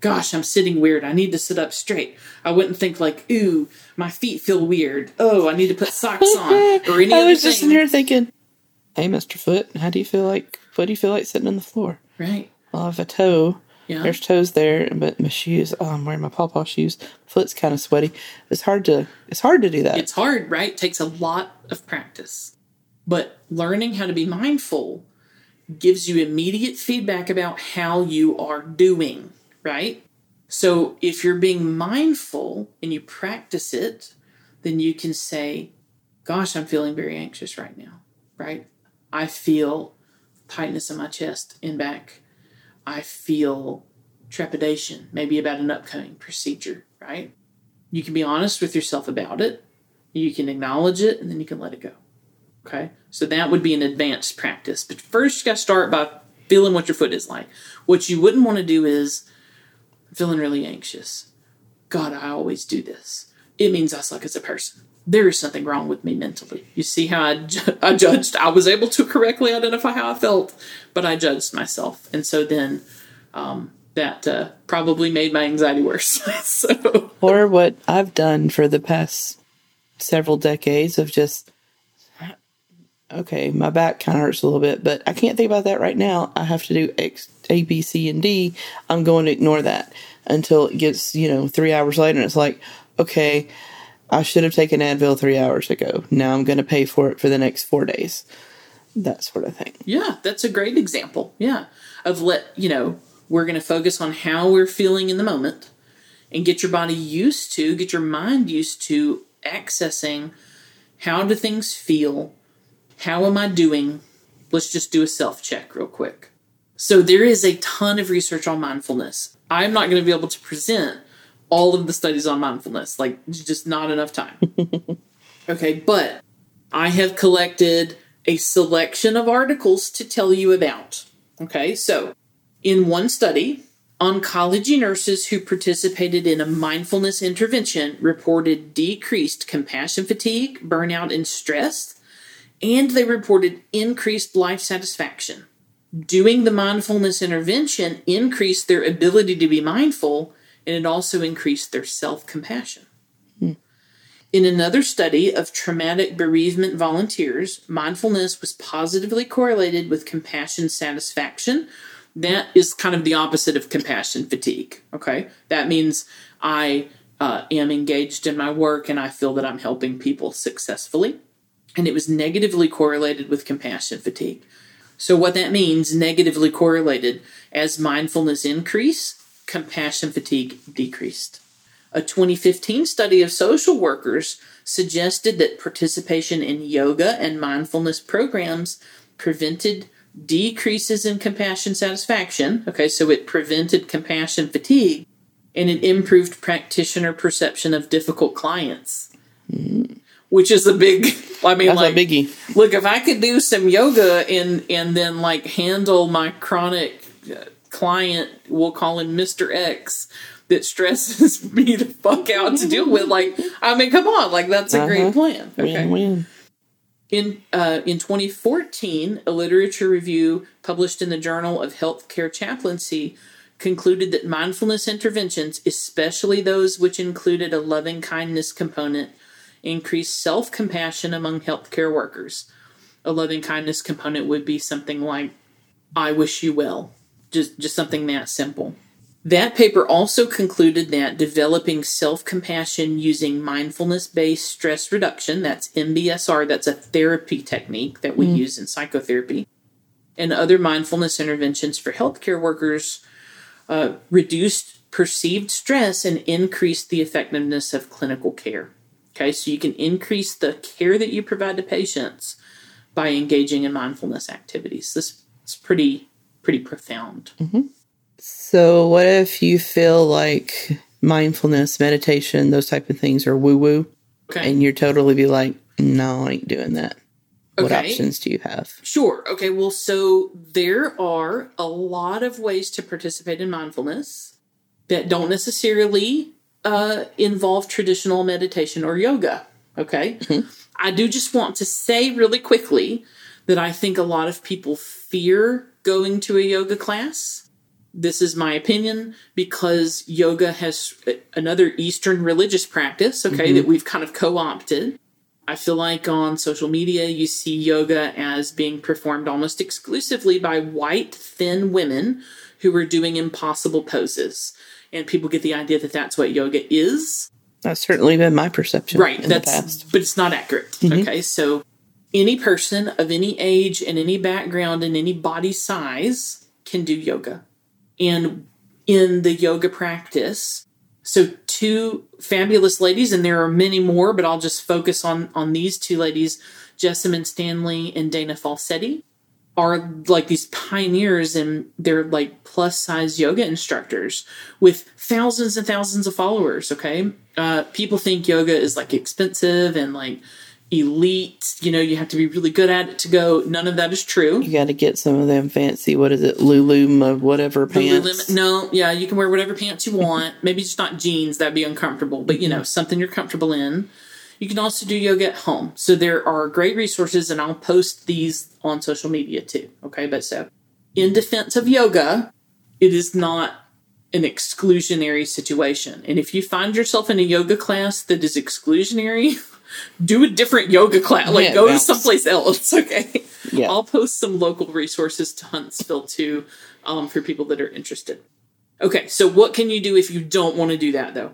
gosh, I'm sitting weird. I need to sit up straight. I wouldn't think like, ooh, my feet feel weird. Oh, I need to put socks on or any I was just in here thinking, hey, Mr. Foot, how do you feel like, what do you feel like sitting on the floor? Right. Well, I have a toe. Yeah. There's toes there, but my shoes, oh, I'm wearing my pawpaw shoes. Foot's kind of sweaty. It's hard to, it's hard to do that. It's hard, right? takes a lot of practice. But learning how to be mindful gives you immediate feedback about how you are doing, right? So if you're being mindful and you practice it, then you can say, Gosh, I'm feeling very anxious right now, right? I feel tightness in my chest and back. I feel trepidation, maybe about an upcoming procedure, right? You can be honest with yourself about it. You can acknowledge it and then you can let it go. Okay? So that would be an advanced practice. But first, you got to start by feeling what your foot is like. What you wouldn't want to do is feeling really anxious. God, I always do this. It means I suck as a person. There is something wrong with me mentally. You see how I, ju- I judged? I was able to correctly identify how I felt, but I judged myself. And so then um, that uh, probably made my anxiety worse. so, or what I've done for the past several decades of just okay, my back kind of hurts a little bit, but I can't think about that right now. I have to do X, A, B, C, and D. I'm going to ignore that until it gets you know three hours later, and it's like, okay, I should have taken Advil three hours ago. Now I'm going to pay for it for the next four days. That sort of thing. Yeah, that's a great example. Yeah. Of let, you know, we're going to focus on how we're feeling in the moment and get your body used to, get your mind used to accessing how do things feel? How am I doing? Let's just do a self check real quick. So there is a ton of research on mindfulness. I'm not going to be able to present all of the studies on mindfulness. Like, just not enough time. okay, but I have collected a selection of articles to tell you about. Okay, so in one study, oncology nurses who participated in a mindfulness intervention reported decreased compassion fatigue, burnout, and stress, and they reported increased life satisfaction. Doing the mindfulness intervention increased their ability to be mindful, and it also increased their self compassion. In another study of traumatic bereavement volunteers, mindfulness was positively correlated with compassion satisfaction. That is kind of the opposite of compassion fatigue. Okay. That means I uh, am engaged in my work and I feel that I'm helping people successfully. And it was negatively correlated with compassion fatigue. So, what that means, negatively correlated, as mindfulness increased, compassion fatigue decreased. A 2015 study of social workers suggested that participation in yoga and mindfulness programs prevented decreases in compassion satisfaction. Okay, so it prevented compassion fatigue and it improved practitioner perception of difficult clients. Which is a big, I mean, That's like, a biggie. look, if I could do some yoga and and then like handle my chronic client, we'll call him Mister X, that stresses me the fuck out to deal with. Like, I mean, come on, like that's a Uh-huh. great plan. Okay. Win-win. In uh, in 2014, a literature review published in the Journal of Healthcare Chaplaincy concluded that mindfulness interventions, especially those which included a loving kindness component, increased self compassion among healthcare workers. A loving kindness component would be something like, "I wish you well," just just something that simple. That paper also concluded that developing self compassion using mindfulness based stress reduction, that's MBSR, that's a therapy technique that we use in psychotherapy, and other mindfulness interventions for healthcare workers uh, reduced perceived stress and increased the effectiveness of clinical care. Okay, so you can increase the care that you provide to patients by engaging in mindfulness activities. This is pretty pretty profound. So, what if you feel like mindfulness, meditation, those type of things are woo woo, Okay. and you're totally be like, no, I ain't doing that. What options do you have? Sure. Okay. Well, so there are a lot of ways to participate in mindfulness that don't necessarily uh, involve traditional meditation or yoga. Okay. I do just want to say really quickly that I think a lot of people fear going to a yoga class. This is my opinion because yoga has uh, another Eastern religious practice, okay, mm-hmm. that we've kind of co opted. I feel like on social media, you see yoga as being performed almost exclusively by white, thin women who are doing impossible poses. And people get the idea that that's what yoga is. That's certainly been my perception Right. in that's, the past. but it's not accurate. Mm-hmm. Okay. So any person of any age and any background and any body size can do yoga. And in the yoga practice, so two fabulous ladies, and there are many more, but I'll just focus on on these two ladies, Jessamyn Stanley and Dana Falsetti, are like these pioneers and they're like plus size yoga instructors with thousands and thousands of followers. Okay, uh, people think yoga is like expensive and like elite. You know, you have to be really good at it to go. None of that is true. You got to get some of them fancy, what is it, Lulu, whatever pants. Lululemon- No, yeah, you can wear whatever pants you want. Maybe just not jeans, that'd be uncomfortable, but you know, mm-hmm. something you're comfortable in. You can also do yoga at home. So there are great resources, and I'll post these on social media too. Okay, but so in defense of yoga, it is not an exclusionary situation. And if you find yourself in a yoga class that is exclusionary, do a different yoga class. Like Yeah, go to someplace else. Okay. Yeah. I'll post some local resources to Huntsville too um, for people that are interested. Okay, so what can you do if you don't want to do that though?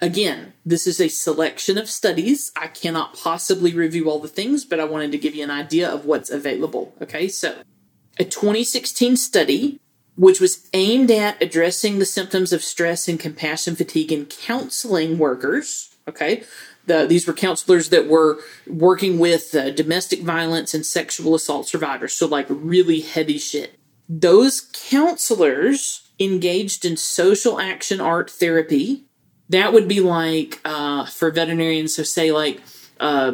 Again, this is a selection of studies. I cannot possibly review all the things, but I wanted to give you an idea of what's available. Okay, so a 2016 study which was aimed at addressing the symptoms of stress and compassion fatigue in counseling workers. Okay, the, these were counselors that were working with uh, domestic violence and sexual assault survivors, so like really heavy shit. Those counselors engaged in social action art therapy. That would be like uh, for veterinarians, so say like uh,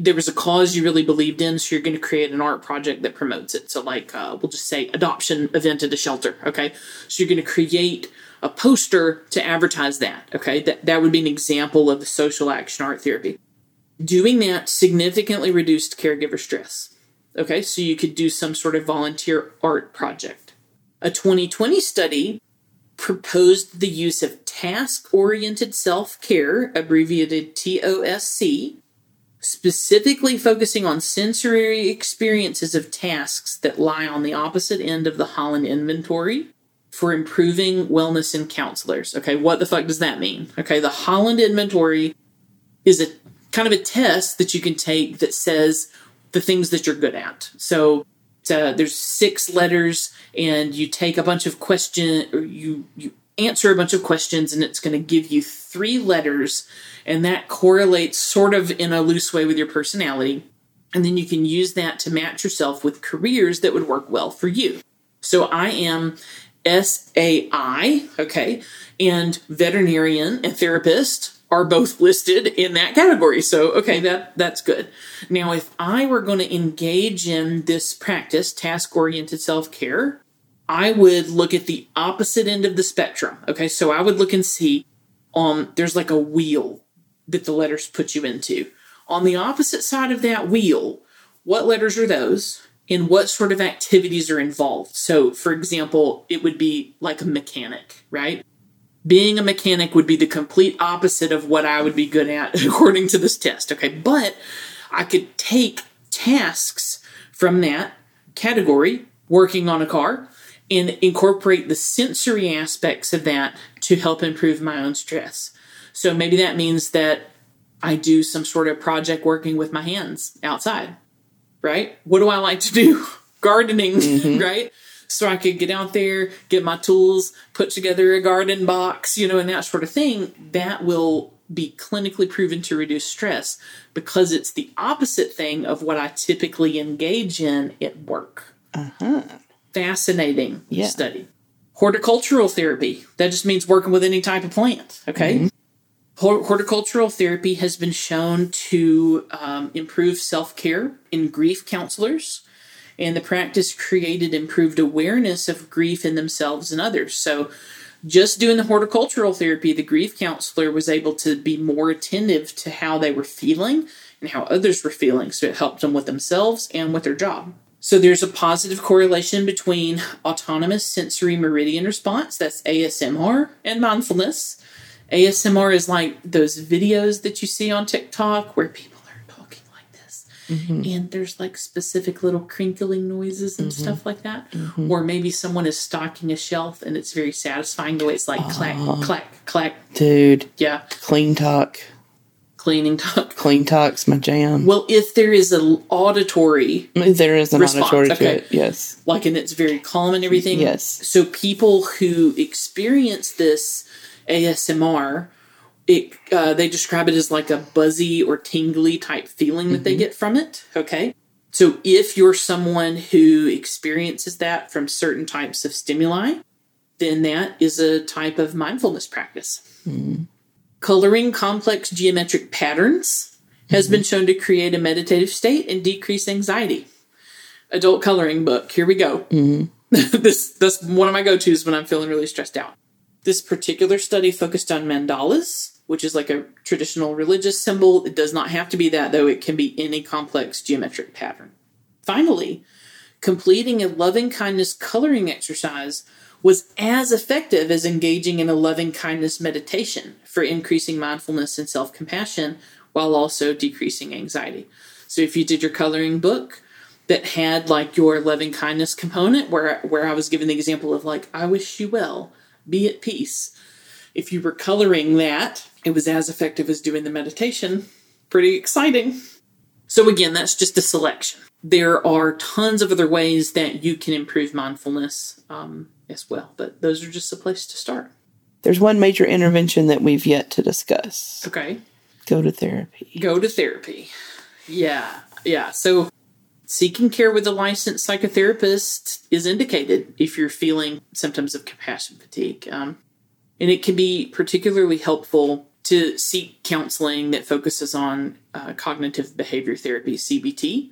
there was a cause you really believed in, so you're going to create an art project that promotes it. So, like, uh, we'll just say adoption event at a shelter. Okay, so you're going to create a poster to advertise that. Okay, that that would be an example of the social action art therapy. Doing that significantly reduced caregiver stress. Okay, so you could do some sort of volunteer art project. A 2020 study proposed the use of task oriented self care, abbreviated TOSC, specifically focusing on sensory experiences of tasks that lie on the opposite end of the Holland inventory for improving wellness in counselors. Okay, what the fuck does that mean? Okay, the Holland inventory is a kind of a test that you can take that says the things that you're good at. So uh, there's six letters, and you take a bunch of question, or you you answer a bunch of questions, and it's going to give you three letters, and that correlates sort of in a loose way with your personality. And then you can use that to match yourself with careers that would work well for you. So I am SAI, okay, and veterinarian and therapist are both listed in that category. So, okay, that that's good. Now, if I were going to engage in this practice, task-oriented self-care, I would look at the opposite end of the spectrum. Okay, so I would look and see um there's like a wheel that the letters put you into. On the opposite side of that wheel, what letters are those? And what sort of activities are involved? So, for example, it would be like a mechanic, right? being a mechanic would be the complete opposite of what I would be good at according to this test. Okay, but I could take tasks from that category, working on a car, and incorporate the sensory aspects of that to help improve my own stress. So maybe that means that I do some sort of project working with my hands outside, right? What do I like to do? Gardening, mm-hmm. right? so I could get out there, get my tools, put together a garden box, you know, and that sort of thing, that will be clinically proven to reduce stress because it's the opposite thing of what I typically engage in at work. Uh-huh. Fascinating yeah. study. Horticultural therapy. That just means working with any type of plant. Okay. Mm-hmm. Horticultural therapy has been shown to um, improve self care in grief counselors and the practice created improved awareness of grief in themselves and others. So, just doing the horticultural therapy, the grief counselor was able to be more attentive to how they were feeling and how others were feeling. So, it helped them with themselves and with their job. So, there's a positive correlation between autonomous sensory meridian response, that's ASMR, and mindfulness. ASMR is like those videos that you see on TikTok where people are talking like this Mm-hmm. and there's like specific little crinkling noises and mm-hmm. stuff like that. Mm-hmm. Or maybe someone is stocking a shelf and it's very satisfying the way it's like uh, clack, clack, clack. Dude. Yeah. CleanTok. Cleaning talk. CleanTok's my jam. Well, if there is an auditory, there is an response, auditory okay. to it. Yes, like and it's very calm and everything. Yes. So people who experience this ASMR it uh, they describe it as like a buzzy or tingly type feeling that mm-hmm. they get from it okay so if you're someone who experiences that from certain types of stimuli then that is a type of mindfulness practice mm-hmm. coloring complex geometric patterns has mm-hmm. been shown to create a meditative state and decrease anxiety adult coloring book here we go mm-hmm. this that's one of my go-to's when i'm feeling really stressed out this particular study focused on mandalas which is like a traditional religious symbol. It does not have to be that, though, it can be any complex geometric pattern. Finally, completing a loving kindness coloring exercise was as effective as engaging in a loving kindness meditation for increasing mindfulness and self compassion while also decreasing anxiety. So if you did your coloring book that had like your loving kindness component where where I was given the example of like I wish you well, be at peace. If you were coloring that it was as effective as doing the meditation. Pretty exciting. So, again, that's just a selection. There are tons of other ways that you can improve mindfulness um, as well, but those are just a place to start. There's one major intervention that we've yet to discuss. Okay. Go to therapy. Go to therapy. Yeah. Yeah. So, seeking care with a licensed psychotherapist is indicated if you're feeling symptoms of compassion fatigue. Um, and it can be particularly helpful to seek counseling that focuses on uh, cognitive behavior therapy, CBT.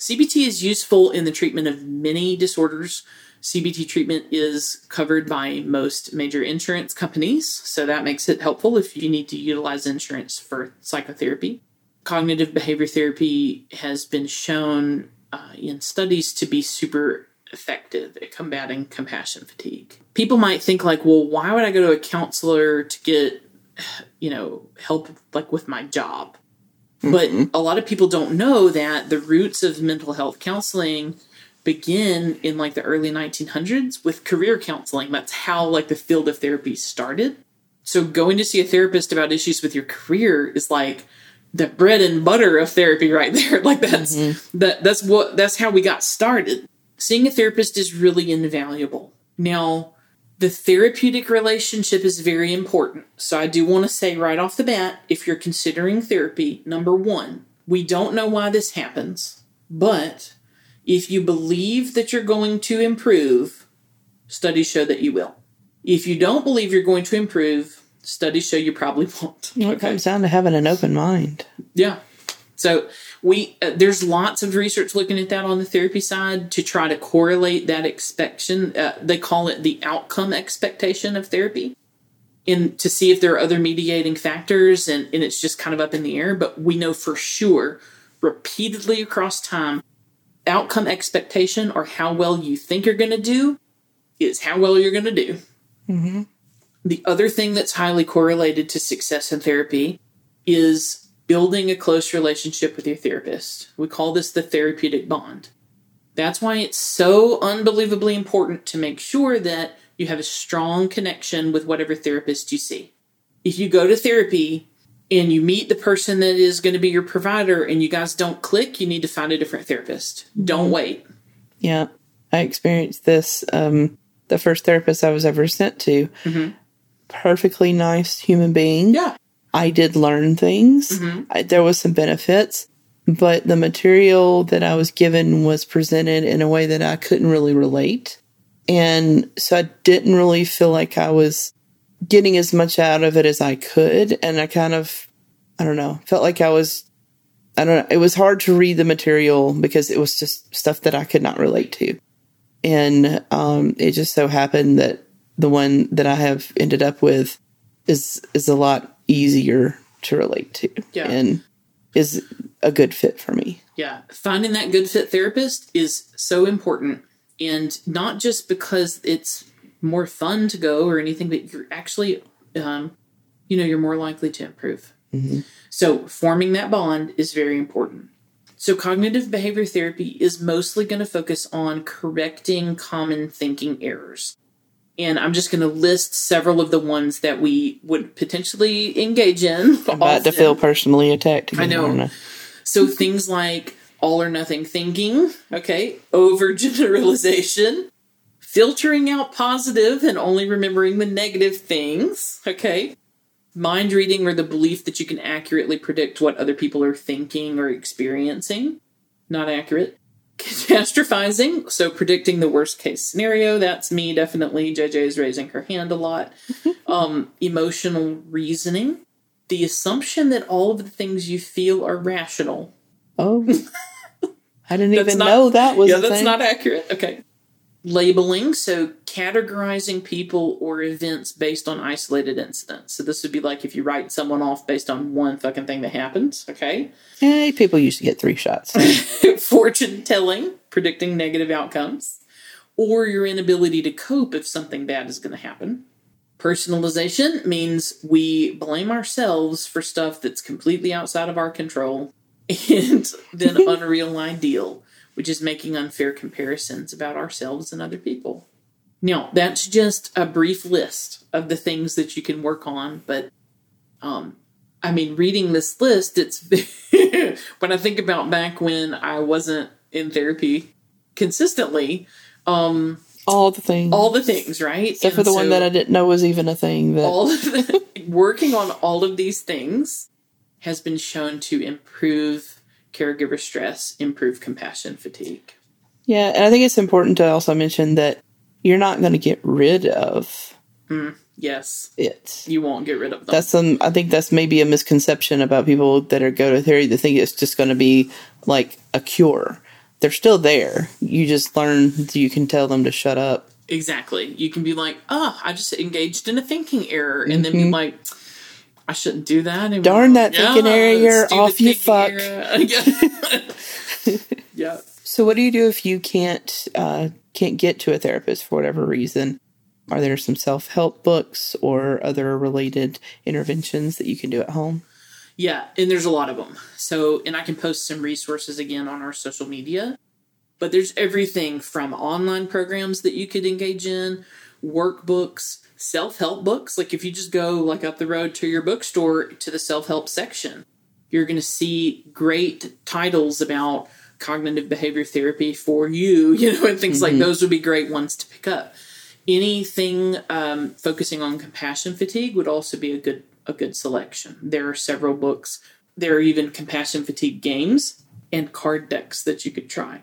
CBT is useful in the treatment of many disorders. CBT treatment is covered by most major insurance companies, so that makes it helpful if you need to utilize insurance for psychotherapy. Cognitive behavior therapy has been shown uh, in studies to be super effective at combating compassion fatigue. People might think like, well, why would I go to a counselor to get, you know, help like with my job? But a lot of people don't know that the roots of mental health counseling begin in like the early 1900s with career counseling. That's how like the field of therapy started. So going to see a therapist about issues with your career is like the bread and butter of therapy right there. Like that's mm-hmm. that that's what that's how we got started. Seeing a therapist is really invaluable. Now, the therapeutic relationship is very important. So I do want to say right off the bat, if you're considering therapy, number 1, we don't know why this happens, but if you believe that you're going to improve, studies show that you will. If you don't believe you're going to improve, studies show you probably won't. It comes down to having an open mind. Yeah. So we uh, there's lots of research looking at that on the therapy side to try to correlate that expectation. Uh, they call it the outcome expectation of therapy, in to see if there are other mediating factors, and and it's just kind of up in the air. But we know for sure, repeatedly across time, outcome expectation or how well you think you're going to do is how well you're going to do. The other thing that's highly correlated to success in therapy is building a close relationship with your therapist. We call this the therapeutic bond. That's why it's so unbelievably important to make sure that you have a strong connection with whatever therapist you see. If you go to therapy and you meet the person that is going to be your provider and you guys don't click, you need to find a different therapist. Don't wait. Yeah. I experienced this. Um, the first therapist I was ever sent to, perfectly nice human being. Yeah. I did learn things. I, there was some benefits, but the material that I was given was presented in a way that I couldn't really relate. And so I didn't really feel like I was getting as much out of it as I could. And I kind of, I don't know, felt like I was, I don't know, it was hard to read the material because it was just stuff that I could not relate to. And um, it just so happened that the one that I have ended up with is is a lot easier to relate to Yeah. and is a good fit for me. Yeah, finding that good fit therapist is so important. And not just because it's more fun to go or anything, but you're actually, um, you know, you're more likely to improve. So, forming that bond is very important. So, cognitive behavior therapy is mostly going to focus on correcting common thinking errors. And I'm just going to list several of the ones that we would potentially engage in. I'm about to feel personally attacked. Again. I know. know. So things like all or nothing thinking, okay, overgeneralization, filtering out positive and only remembering the negative things, okay, mind reading or the belief that you can accurately predict what other people are thinking or experiencing, not accurate. Catastrophizing, so predicting the worst case scenario. That's me, definitely. JJ is raising her hand a lot. um, emotional reasoning, the assumption that all of the things you feel are rational. Oh, I didn't even not- know that was yeah, that's thing. not accurate. Okay. Labeling, so categorizing people or events based on isolated incidents. So this would be like if you write someone off based on one fucking thing that happens, okay? Hey, people used to get three shots. Fortune telling, predicting negative outcomes, or your inability to cope if something bad is going to happen. Personalization means we blame ourselves for stuff that's completely outside of our control. And then unreal ideal, which is making unfair comparisons about ourselves and other people. Now, that's just a brief list of the things that you can work on, but um, I mean, reading this list, it's when I think about back when I wasn't in therapy consistently, um, all the things. all the things, right? Except for And the one that I didn't know was even a thing. That all the, working on all of these things has been shown to improve caregiver stress, improve compassion fatigue. yeah, and I think it's important to also mention that you're not going to get rid of mm, Yes, it. you won't get rid of them. That's some. I think that's maybe a misconception about people that are go to therapy. They think it's just going to be like a cure. They're still there. You just learn. You can tell them to shut up. Exactly. You can be like, oh, I just engaged in a thinking error. And then be mm-hmm. like, I shouldn't do that anymore. Darn that thinking error, you're off, you fuck. yeah. yeah. So, what do you do if you can't uh, can't get to a therapist for whatever reason, are there some self help books or other related interventions that you can do at home? Yeah, and there's a lot of them. So, and I can post some resources again on our social media. But there's everything from online programs that you could engage in, workbooks, self-help books. Like if you just go like up the road to your bookstore to the self-help section, you're going to see great titles about cognitive behavior therapy for you, you know, and things mm-hmm. like those would be great ones to pick up. Anything um, focusing on compassion fatigue would also be a good a good selection. There are several books. There are even compassion fatigue games and card decks that you could try.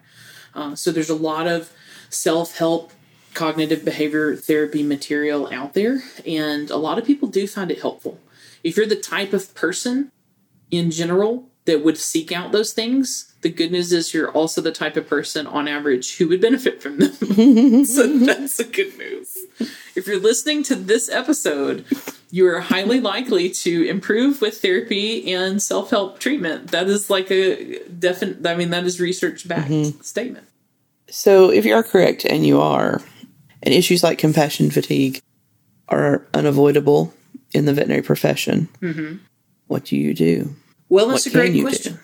Uh, so there's a lot of self help cognitive behavior therapy material out there, and a lot of people do find it helpful. If you're the type of person in general that would seek out those things, the good news is you're also the type of person on average who would benefit from them. so that's the good news. If you're listening to this episode, you are highly likely to improve with therapy and self help treatment. That is like a definite, I mean, that is research backed mm-hmm. statement. So if you are correct, and you are, and issues like compassion fatigue are unavoidable in the veterinary profession, mm-hmm. what do you do? Well, that's what a great question.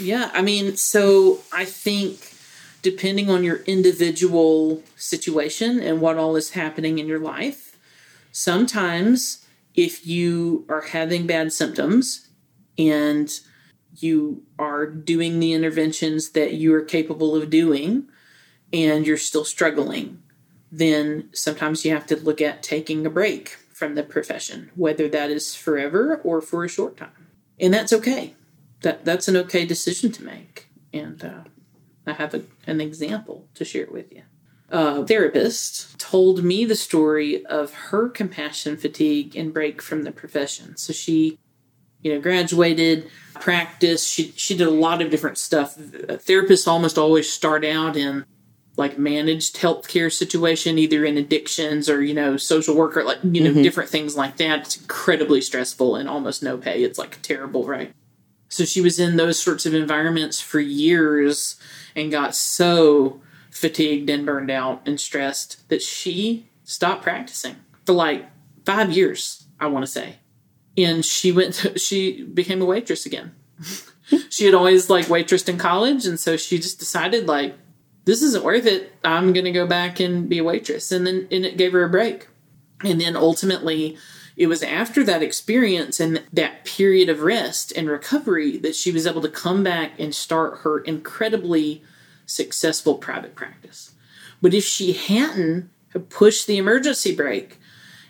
yeah, I mean, so I think depending on your individual situation and what all is happening in your life, sometimes if you are having bad symptoms and you are doing the interventions that you are capable of doing and you're still struggling, then sometimes you have to look at taking a break from the profession, whether that is forever or for a short time. And that's okay. That that's an okay decision to make. And uh, I have a, an example to share with you. A therapist told me the story of her compassion fatigue and break from the profession. So she, you know, graduated, practiced. She she did a lot of different stuff. Therapists almost always start out in like managed healthcare situation, either in addictions or, you know, social worker, like, you know, mm-hmm. different things like that. It's incredibly stressful and almost no pay. It's like terrible, right? So she was in those sorts of environments for years and got so fatigued and burned out and stressed that she stopped practicing for like five years, I want to say. And she went, to, she became a waitress again. she had always like waitressed in college. And so she just decided, like, this isn't worth it. I'm going to go back and be a waitress. And then and it gave her a break. And then ultimately, it was after that experience and that period of rest and recovery that she was able to come back and start her incredibly successful private practice. But if she hadn't pushed the emergency brake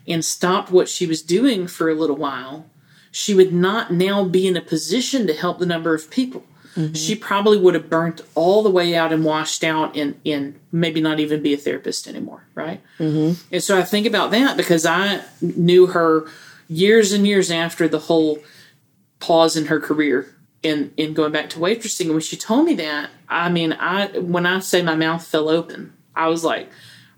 and stopped what she was doing for a little while, she would not now be in a position to help the number of people mm-hmm. she probably would have burnt all the way out and washed out and, and maybe not even be a therapist anymore, right? Mm-hmm. And so I think about that because I knew her years and years after the whole pause in her career in, in going back to waitressing. And when she told me that, I mean, I when I say my mouth fell open, I was like,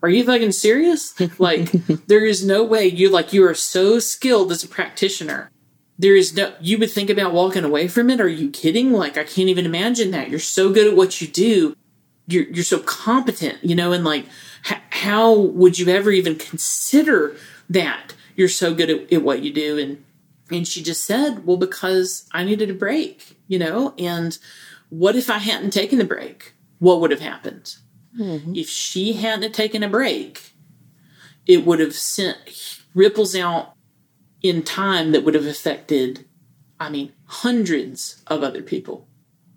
are you fucking serious? like, there is no way you like you are so skilled as a practitioner there is no you would think about walking away from it. Are you kidding? Like i can't even imagine that. You're so good at what you do. You're you're so competent you know and like h- how would you ever even consider that? You're so good at, at what you do. And and she just said well because i needed a break you know? And what if i hadn't taken the break? What would have happened? Mm-hmm. if she hadn't taken a break it would have sent ripples out in time that would have affected, I mean, hundreds of other people.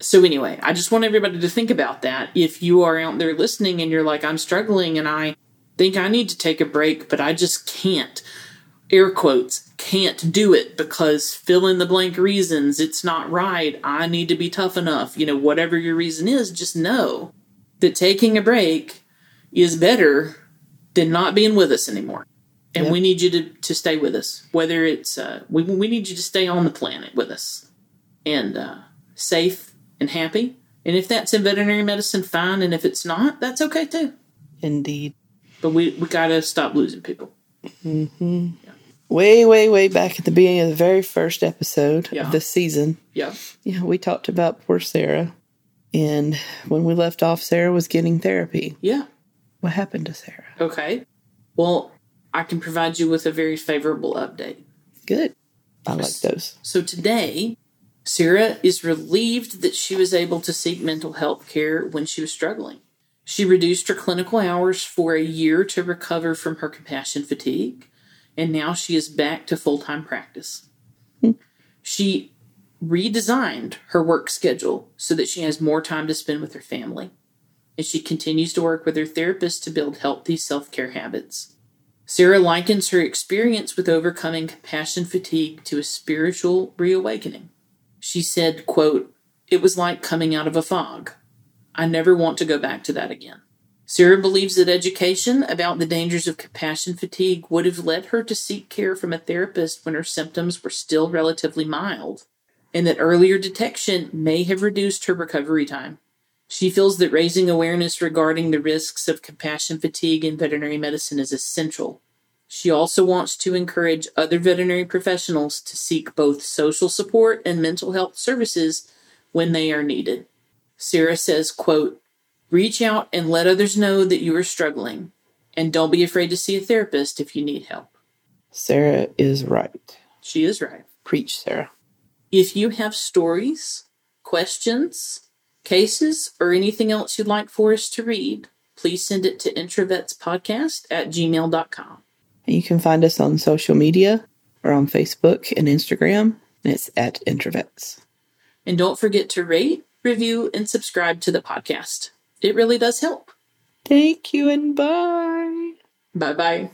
So, anyway, I just want everybody to think about that. If you are out there listening and you're like, I'm struggling and I think I need to take a break, but I just can't, air quotes, can't do it because fill in the blank reasons, it's not right, I need to be tough enough, you know, whatever your reason is, just know that taking a break is better than not being with us anymore and yep. we need you to, to stay with us. Whether it's uh, we we need you to stay on the planet with us, and uh, safe and happy. And if that's in veterinary medicine, fine. And if it's not, that's okay too. Indeed. But we we gotta stop losing people. Mm-hmm. Yeah. Way, way, way back at the beginning of the very first episode yeah. of the season. Yeah. Yeah, we talked about poor Sarah, and when we left off, Sarah was getting therapy. Yeah. What happened to Sarah? Okay. Well, I can provide you with a very favorable update. Good. I like those. So today, Sarah is relieved that she was able to seek mental health care when she was struggling. She reduced her clinical hours for a year to recover from her compassion fatigue, and now she is back to full time practice. Hmm. She redesigned her work schedule so that she has more time to spend with her family, and she continues to work with her therapist to build healthy self care habits. Sarah likens her experience with overcoming compassion fatigue to a spiritual reawakening. She said, quote, It was like coming out of a fog. I never want to go back to that again. Sarah believes that education about the dangers of compassion fatigue would have led her to seek care from a therapist when her symptoms were still relatively mild, and that earlier detection may have reduced her recovery time. She feels that raising awareness regarding the risks of compassion fatigue in veterinary medicine is essential. She also wants to encourage other veterinary professionals to seek both social support and mental health services when they are needed. Sarah says, quote, Reach out and let others know that you are struggling, and don't be afraid to see a therapist if you need help. Sarah is right. She is right. Preach, Sarah. If you have stories, questions, cases, or anything else you'd like for us to read, please send it to introvetspodcast at gmail.com. You can find us on social media or on Facebook and Instagram. And it's at Introvets. And don't forget to rate, review, and subscribe to the podcast. It really does help. Thank you and bye. Bye bye.